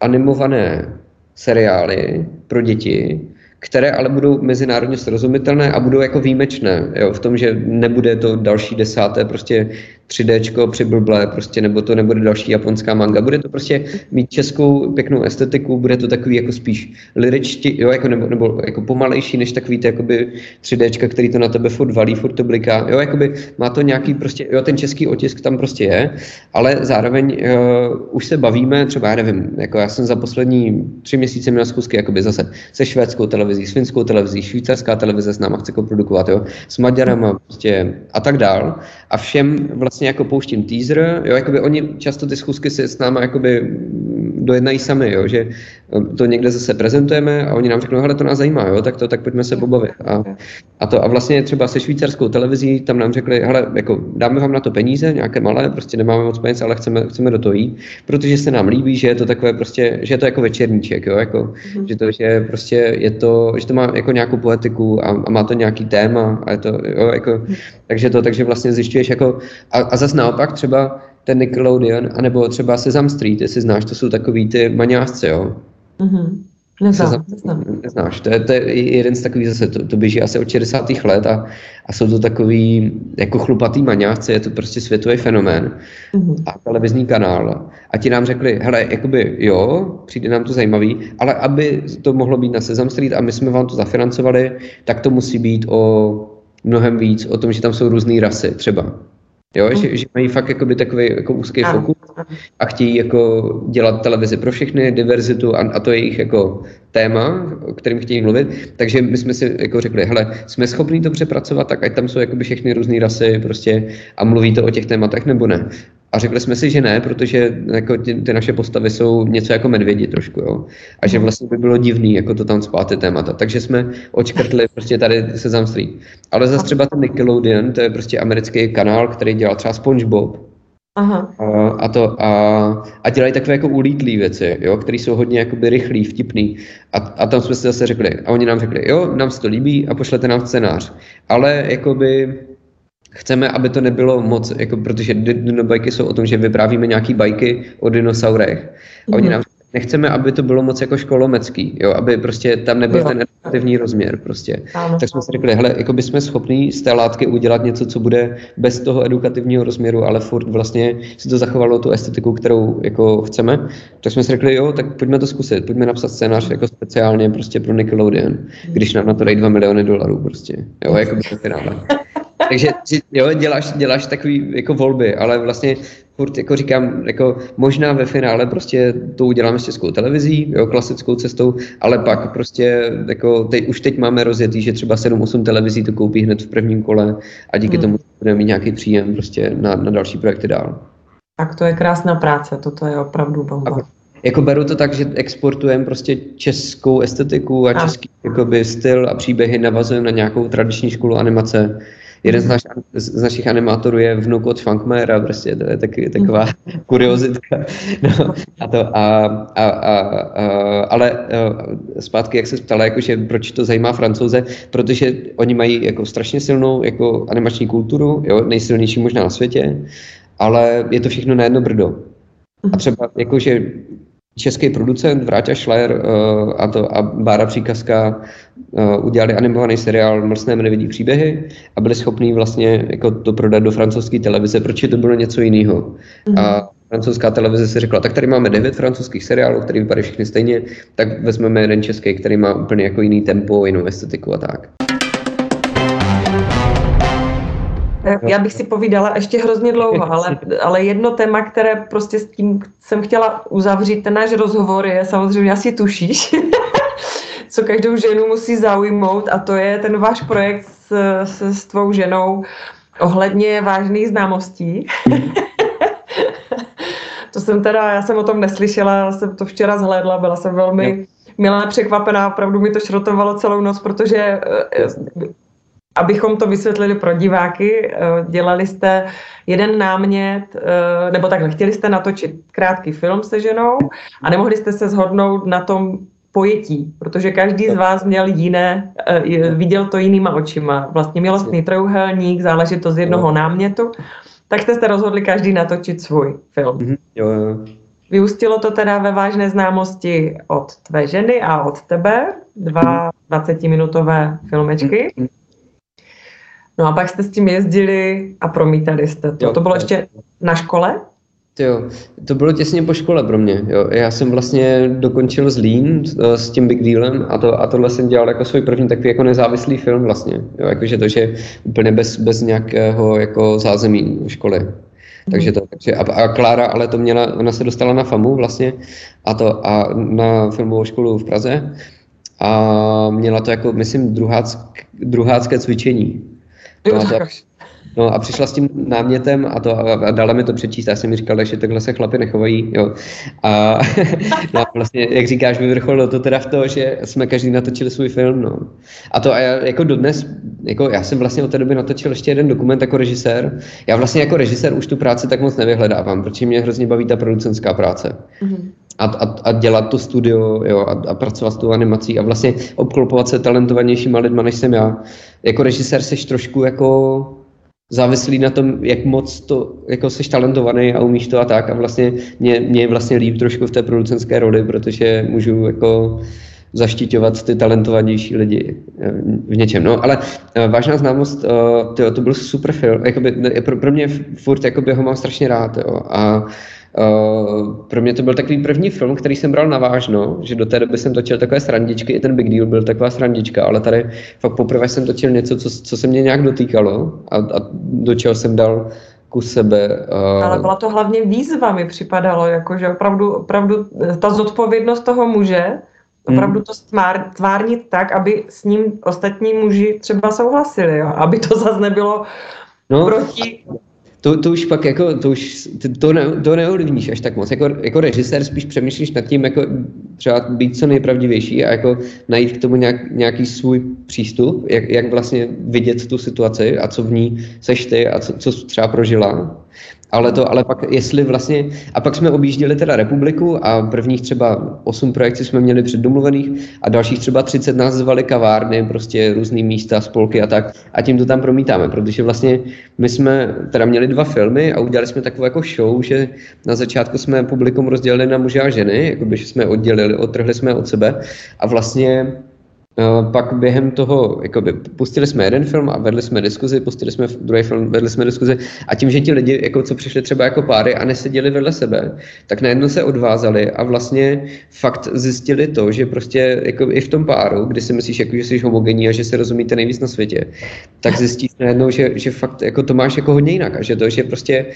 animované seriály pro děti, které ale budou mezinárodně srozumitelné a budou jako výjimečné, jo, v tom, že nebude to další desáté prostě 3D přiblblé, prostě, nebo to nebude další japonská manga. Bude to prostě mít českou pěknou estetiku, bude to takový jako spíš liričtí, jo, jako, nebo, nebo jako pomalejší, než takový ty jakoby 3D, který to na tebe furt valí, furt to bliká. Jo, jakoby má to nějaký prostě, jo, ten český otisk tam prostě je, ale zároveň uh, už se bavíme, třeba já nevím, jako já jsem za poslední tři měsíce měl zkusky jakoby zase se švédskou televizí, s finskou televizí, švýcarská televize s náma chce produkovat, jo, s Maďarama prostě a tak dál. A všem vlastně vlastně jako pouštím teaser, jo, jakoby oni často ty schůzky si s náma jakoby dojednají sami, jo, že um, to někde zase prezentujeme a oni nám řeknou, hele, to nás zajímá, jo, tak to, tak pojďme se pobavit. A, a, to, a vlastně třeba se švýcarskou televizí, tam nám řekli, hele, jako dáme vám na to peníze, nějaké malé, prostě nemáme moc peněz, ale chceme, chceme do toho jít, protože se nám líbí, že je to takové prostě, že je to jako večerníček, jo, jako, mm-hmm. že to, že prostě je to, že to má jako nějakou poetiku a, a má to nějaký téma a je to, jo, jako, mm-hmm. takže to, takže vlastně zjišťuješ jako, a, a zase naopak třeba ten Nickelodeon, anebo třeba Sesame Street, jestli znáš, to jsou takový ty maňásci, jo? Mm-hmm. Neznám, neznám. Neznáš, to je, to je jeden z takových zase, to, to běží asi od 60. let a, a jsou to takový jako chlupatý maňásci, je to prostě světový fenomén mm-hmm. a televizní kanál. A ti nám řekli, hele, jakoby jo, přijde nám to zajímavý, ale aby to mohlo být na Sesame Street a my jsme vám to zafinancovali, tak to musí být o mnohem víc, o tom, že tam jsou různé rasy třeba. Jo, mm. že, že mají fakt jakoby takový jako úzký a. fokus a chtějí jako dělat televizi pro všechny, diverzitu a, a to je jejich jako téma, o kterým chtějí mluvit. Takže my jsme si jako řekli, hele, jsme schopni to přepracovat, tak ať tam jsou jakoby všechny různé rasy prostě a mluví to o těch tématech nebo ne. A řekli jsme si, že ne, protože jako ty, ty naše postavy jsou něco jako medvědi trošku, jo. A že mhm. vlastně by bylo divný, jako to tam spát ty témata. Takže jsme očkrtli prostě tady se Street. Ale zase třeba ten Nickelodeon, to je prostě americký kanál, který dělal třeba SpongeBob. Aha. A, a, to, a, a dělají takové jako ulítlé věci, jo, které jsou hodně jakoby rychlý, vtipný. A, a tam jsme si zase řekli, a oni nám řekli, jo, nám se to líbí a pošlete nám scénář. Ale jakoby chceme, aby to nebylo moc, jako, protože dinobajky jsou o tom, že vyprávíme nějaký bajky o dinosaurech. A oni mhm. nám nechceme, aby to bylo moc jako školomecký, jo, aby prostě tam nebyl jo. ten edukativní rozměr prostě. Ano. Tak jsme si řekli, hele, jako bychom schopni z té látky udělat něco, co bude bez toho edukativního rozměru, ale furt vlastně si to zachovalo tu estetiku, kterou jako chceme. Tak jsme si řekli, jo, tak pojďme to zkusit, pojďme napsat scénář jako speciálně prostě pro Nickelodeon, když nám na to dají 2 miliony dolarů prostě, jo, jako by to finále. Takže jo, děláš, děláš takový jako volby, ale vlastně furt jako říkám, jako možná ve finále prostě to uděláme s českou televizí, jo, klasickou cestou, ale pak prostě jako teď, už teď máme rozjetý, že třeba 7-8 televizí to koupí hned v prvním kole a díky hmm. tomu budeme mít nějaký příjem prostě na, na další projekty dál. Tak to je krásná práce, toto je opravdu bomba. A, jako beru to tak, že exportujeme prostě českou estetiku a, a. český jakoby, styl a příběhy navazujeme na nějakou tradiční školu animace Jeden z, naš, z našich animátorů je vnuk od Funkmera, prostě to je taky, taková kuriozitka. No, a to, a, a, a, a, ale a, zpátky, jak se ptala, jakože proč to zajímá francouze, protože oni mají jako strašně silnou jako animační kulturu, jo, nejsilnější možná na světě, ale je to všechno na jedno brdo. A mhm. třeba jakože český producent Vráťa Schleier uh, a, to, a Bára Příkazka uh, udělali animovaný seriál Mlsné nevidí příběhy a byli schopní vlastně jako to prodat do francouzské televize, proč to bylo něco jiného. Mm-hmm. A francouzská televize si řekla, tak tady máme devět francouzských seriálů, které vypadají všechny stejně, tak vezmeme jeden český, který má úplně jako jiný tempo, jinou estetiku a tak. Já bych si povídala ještě hrozně dlouho, ale, ale jedno téma, které prostě s tím jsem chtěla uzavřít, ten náš rozhovor je, samozřejmě asi tušíš, co každou ženu musí zaujmout a to je ten váš projekt s, s, s tvou ženou ohledně vážných známostí. to jsem teda, já jsem o tom neslyšela, jsem to včera zhlédla, byla jsem velmi milá překvapená, opravdu mi to šrotovalo celou noc, protože eh, abychom to vysvětlili pro diváky, eh, dělali jste jeden námět, eh, nebo takhle, chtěli jste natočit krátký film se ženou a nemohli jste se shodnout na tom pojetí, protože každý z vás měl jiné, viděl to jinýma očima. Vlastně milostný trojuhelník, záležitost z jednoho námětu, tak jste se rozhodli každý natočit svůj film. Jo, jo. Vyústilo to teda ve vážné známosti od tvé ženy a od tebe, dva 20-minutové filmečky. No a pak jste s tím jezdili a promítali jste to. Jo, to bylo ještě na škole? Jo, to bylo těsně po škole pro mě. Jo. Já jsem vlastně dokončil Zlín eh, s tím Big Dealem a, to, a tohle jsem dělal jako svůj první takový jako nezávislý film vlastně. Jo. Jakože to, že úplně bez, bez nějakého jako zázemí školy. Takže to, takže a, a Klára, ale to měla, ona se dostala na FAMu vlastně a to a na filmovou školu v Praze a měla to jako, myslím, druháck, druhácké cvičení. Jo, to, No a přišla s tím námětem a, to, a dala mi to přečíst. Já jsem mi říkal, že takhle se chlapy nechovají. Jo. A no, vlastně, jak říkáš, vyvrcholilo to teda v to, že jsme každý natočili svůj film. No. A to a já, jako dodnes, jako já jsem vlastně od té doby natočil ještě jeden dokument jako režisér. Já vlastně jako režisér už tu práci tak moc nevyhledávám, protože mě hrozně baví ta producentská práce. Mm-hmm. A, a, a dělat to studio jo, a, a pracovat s tou animací a vlastně obklopovat se talentovanějšíma lidma, než jsem já. Jako režisér seš trošku jako závislí na tom, jak moc to, jako jsi talentovaný a umíš to a tak a vlastně mě, mě je vlastně líp trošku v té producenské roli, protože můžu jako zaštiťovat ty talentovanější lidi eh, v něčem. No, ale uh, vážná známost, uh, tyjo, to byl super film. Jakoby, pro, pro mě furt jakoby, ho mám strašně rád. Jo, a pro mě to byl takový první film, který jsem bral na vážno, že do té doby jsem točil takové srandičky, i ten Big Deal byl taková srandička, ale tady fakt poprvé jsem točil něco, co, co se mě nějak dotýkalo a, a do čeho jsem dal kus sebe. Ale byla to hlavně výzva, mi připadalo, jako, že opravdu, opravdu ta zodpovědnost toho muže, opravdu hmm. to stvár, tvárnit tak, aby s ním ostatní muži třeba souhlasili, jo? aby to zase nebylo no, proti to, to už pak jako, to už, to, ne, to neovlivníš až tak moc. Jako, jako režisér spíš přemýšlíš nad tím, jako třeba být co nejpravdivější a jako najít k tomu nějak, nějaký svůj přístup, jak, jak vlastně vidět tu situaci a co v ní seš ty a co, co třeba prožila. Ale to, ale pak jestli vlastně, a pak jsme objížděli teda republiku a prvních třeba 8 projekcí jsme měli předdomluvených a dalších třeba 30 nás zvali kavárny, prostě různý místa, spolky a tak. A tím to tam promítáme, protože vlastně my jsme teda měli dva filmy a udělali jsme takovou jako show, že na začátku jsme publikum rozdělili na muže a ženy, jakoby, že jsme oddělili, odtrhli jsme od sebe. A vlastně pak během toho, jakoby, pustili jsme jeden film a vedli jsme diskuzi, pustili jsme druhý film, vedli jsme diskuzi. A tím, že ti lidi, jako co přišli třeba jako páry a neseděli vedle sebe, tak najednou se odvázali a vlastně fakt zjistili to, že prostě jako i v tom páru, kdy si myslíš, jako, že jsi homogenní a že se rozumíte nejvíc na světě, tak zjistíš najednou, že, že fakt jako to máš jako hodně jinak a že to, že prostě,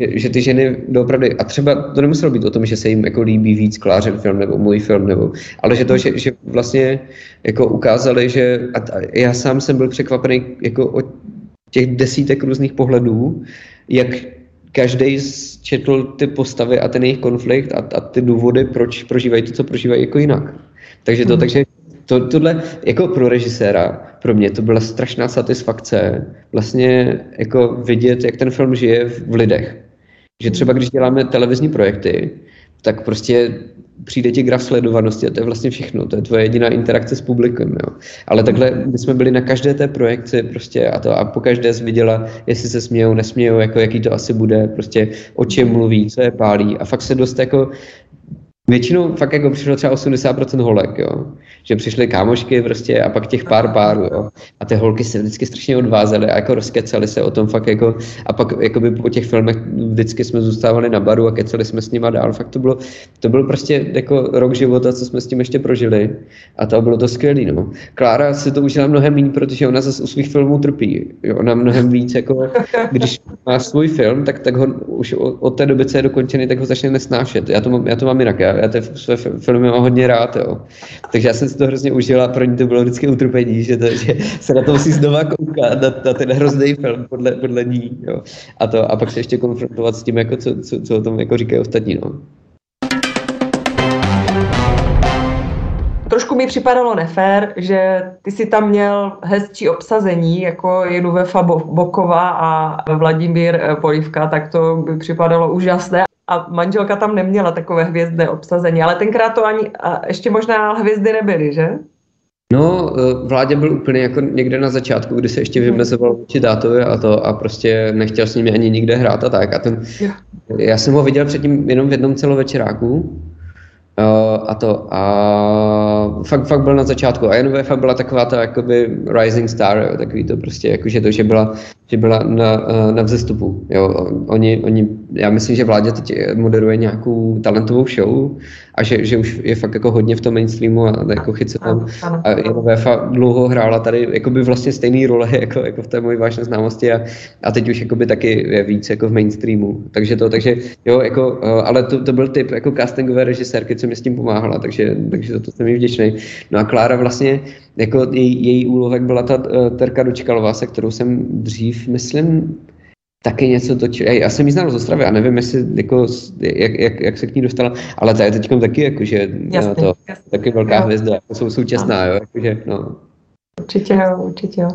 že, že ty ženy doopravdy, a třeba to nemuselo být o tom, že se jim jako líbí víc Klářen film nebo můj film, nebo, ale že to, že, že vlastně jako ukázali, že a já sám jsem byl překvapený jako od těch desítek různých pohledů, jak každý četl ty postavy a ten jejich konflikt a, a ty důvody, proč prožívají to, co prožívají jako jinak. Takže to, mm. takže to, tohle jako pro režiséra, pro mě to byla strašná satisfakce vlastně jako vidět, jak ten film žije v lidech. Že třeba když děláme televizní projekty, tak prostě přijde ti graf sledovanosti a to je vlastně všechno. To je tvoje jediná interakce s publikem. Jo. Ale takhle my jsme byli na každé té projekci prostě a, to, a po každé jsi viděla, jestli se smějou, nesmějou, jako jaký to asi bude, prostě o čem mluví, co je pálí. A fakt se dost jako většinou fakt jako přišlo třeba 80% holek, jo. Že přišly kámošky prostě a pak těch pár párů, jo. A ty holky se vždycky strašně odvázely a jako rozkecali se o tom fakt jako, a pak jako by po těch filmech vždycky jsme zůstávali na baru a kecali jsme s nima dál. Fakt to bylo, to byl prostě jako rok života, co jsme s tím ještě prožili a to bylo to skvělé, no. Klára si to užila mnohem méně, protože ona zase u svých filmů trpí. Jo. Ona mnohem víc jako, když má svůj film, tak, tak ho už od té doby, co je dokončený, tak ho začne nesnášet. Já to mám, já to mám jinak. Já, já ty své filmy mám hodně rád, jo. Takže já jsem si to hrozně užila, pro ní to bylo vždycky utrpení, že, to, že se na to musí znova koukat, na, na ten hrozný film podle, podle ní, jo. A, to, a pak se ještě konfrontovat s tím, jako co, co, co o tom jako říkají ostatní, no. Trošku mi připadalo nefér, že ty si tam měl hezčí obsazení, jako je Nuvefa Bokova a Vladimír Polivka, tak to by připadalo úžasné a manželka tam neměla takové hvězdné obsazení, ale tenkrát to ani, a ještě možná hvězdy nebyly, že? No, e, vládě byl úplně jako někde na začátku, kdy se ještě mhm. vymezoval vůči tátovi a to a prostě nechtěl s nimi ani nikde hrát a tak. A ten, já jsem ho viděl předtím jenom v jednom celovečeráku Uh, a to a fakt, fakt byl na začátku a NVF byla taková ta jakoby rising star, jo, takový to prostě, jakože to, že byla, že byla na, uh, na vzestupu, jo, oni, oni, já myslím, že vládě teď moderuje nějakou talentovou show a že, že už je fakt jako hodně v tom mainstreamu a jako chyce tam. A NVF dlouho hrála tady jakoby vlastně stejný role jako, jako v té mojí vážné známosti a, a teď už jakoby taky je víc jako v mainstreamu, takže to, takže jo, jako, uh, ale to, to byl typ jako castingové režisérky, co mi s tím pomáhala, takže, takže za to jsem jí vděčný. No a Klára vlastně, jako její, její úloha byla ta uh, Terka Dočkalová, se kterou jsem dřív, myslím, taky něco točil. Já jsem ji znal z Ostravy a nevím, jestli jako, jak, jak, jak, se k ní dostala, ale ta je teď taky jakože jasný, to, jasný. taky velká jo. hvězda, jako jsou současná, jo, jakože, no. Určitě jo, určitě jo.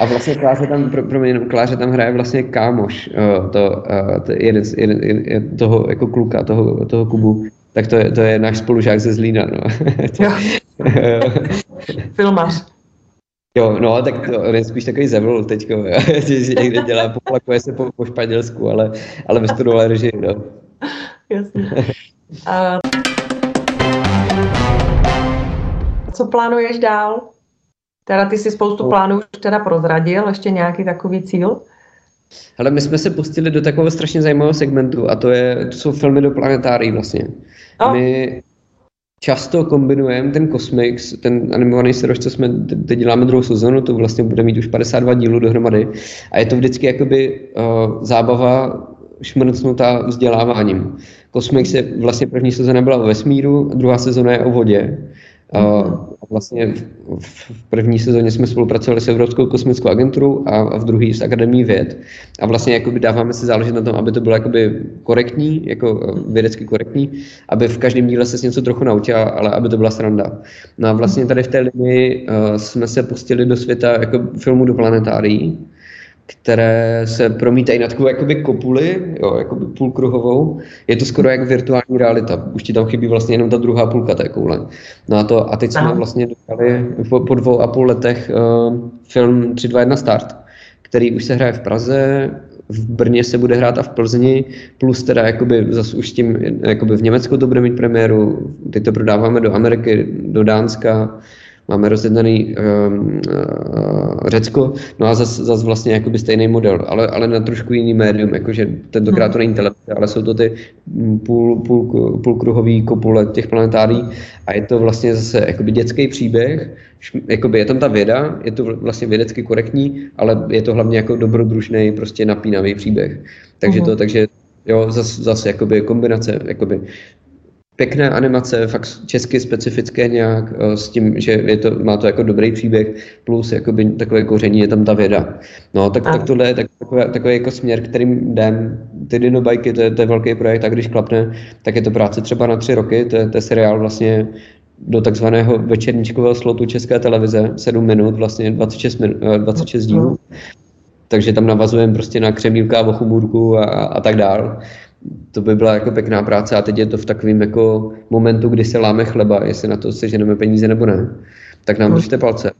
A vlastně Kláře tam, pro, pro mě Kláře tam hraje vlastně kámoš, to, to jeden, jeden, jeden, toho jako kluka, toho, toho Kubu, tak to je, to je náš spolužák ze Zlína. No. Jo. Filmař. Jo, no, tak to, on je spíš takový zevl teďko, že někde dělá, poplakuje se po, po Španělsku, ale, ale vystudoval režii, no. Jasně. A... Co plánuješ dál? Teda ty si spoustu no. plánů už teda prozradil, ještě nějaký takový cíl? Ale my jsme se pustili do takového strašně zajímavého segmentu a to, je, to jsou filmy do planetárií vlastně. No. My často kombinujeme ten Cosmix, ten animovaný seriál, co jsme teď děláme druhou sezonu, to vlastně bude mít už 52 dílů dohromady a je to vždycky jakoby uh, zábava šmrcnutá vzděláváním. Cosmix je vlastně první sezóna byla o vesmíru, druhá sezóna je o vodě. Uh, vlastně v první sezóně jsme spolupracovali s Evropskou kosmickou agenturou a v druhé s Akademií věd. A vlastně jakoby dáváme si záležet na tom, aby to bylo jakoby korektní, jako eh, vědecky korektní, aby v každém díle se něco trochu naučila, ale aby to byla sranda. No a vlastně tady v té linii uh, jsme se pustili do světa jako filmu do planetárií, které se promítají na takovou jakoby kopuli, jo, jakoby půlkruhovou. Je to skoro jak virtuální realita. Už ti tam chybí vlastně jenom ta druhá půlka té koule. No a, to, a teď jsme vlastně dostali po, po dvou a půl letech uh, film 3, 2, 1 start, který už se hraje v Praze, v Brně se bude hrát a v Plzni, plus teda jakoby zase už tím, jakoby v Německu to bude mít premiéru, teď to prodáváme do Ameriky, do Dánska, máme rozjednaný um, uh, Řecko, no a zase zas vlastně jakoby stejný model, ale, ale na trošku jiný médium, jakože tentokrát to není televize, ale jsou to ty půl, půl, půlkruhový kopule těch planetárií a je to vlastně zase jakoby dětský příběh, jakoby je tam ta věda, je to vlastně vědecky korektní, ale je to hlavně jako dobrodružný, prostě napínavý příběh. Takže to, takže jo, zase zas jakoby kombinace, jakoby pěkné animace, fakt česky specifické nějak, eh, s tím, že je to, má to jako dobrý příběh, plus jakoby takové koření, je tam ta věda. No, tak, tak tohle je tak, takový, takový jako směr, kterým jdem. Ty dinobajky, to je, to je velký projekt a když klapne, tak je to práce třeba na tři roky, to je, to je seriál vlastně do takzvaného večerníčkového slotu České televize, 7 minut, vlastně 26, minut, 26 dílů. Takže tam navazujeme prostě na Křemílka, Vochumůrku a, a tak dál to by byla jako pěkná práce a teď je to v takovém jako momentu, kdy se láme chleba, jestli na to seženeme peníze nebo ne. Tak nám držte palce.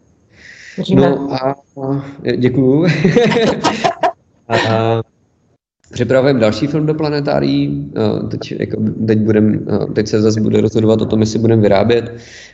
No a, a děkuju. a, Připravujeme další film do planetárií, teď, jako, teď, budem, teď se zase bude rozhodovat o tom, jestli budeme vyrábět,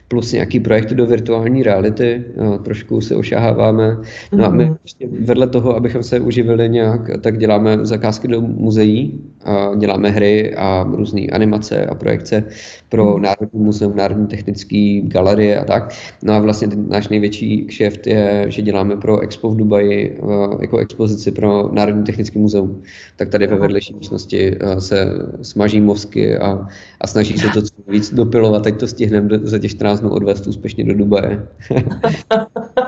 plus nějaký projekty do virtuální reality, trošku se ošaháváme. No a my mhm. ještě vedle toho, abychom se uživili nějak, tak děláme zakázky do muzeí, a děláme hry a různé animace a projekce pro mhm. Národní muzeum, Národní technický galerie a tak. No a vlastně ten náš největší kšeft je, že děláme pro Expo v Dubaji jako expozici pro Národní technický muzeum. Tak tady ve vedlejší místnosti se smaží mozky a, a snaží se to co víc dopilovat, teď to stihneme za těch 14 dnů odvést úspěšně do Dubaje.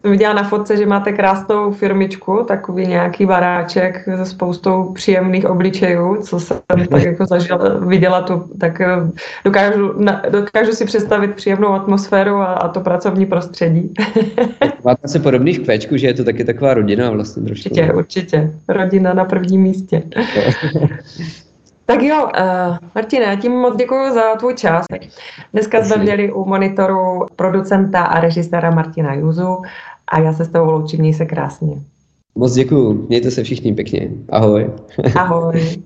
jsem viděla na fotce, že máte krásnou firmičku, takový nějaký baráček se spoustou příjemných obličejů, co jsem tak jako zažila, viděla tu, tak eh, dokážu, dokážu si představit příjemnou atmosféru a, a to pracovní prostředí. Máte se podobných kvéčku, že je to taky taková rodina vlastně trošku. Určitě, určitě. Rodina na prvním místě. Tak jo, uh, Martina, já tím moc děkuji za tvůj čas. Dneska jsme měli u monitoru producenta a režiséra Martina Juzu a já se s tebou loučím, měj se krásně. Moc děkuji, mějte se všichni pěkně. Ahoj. Ahoj.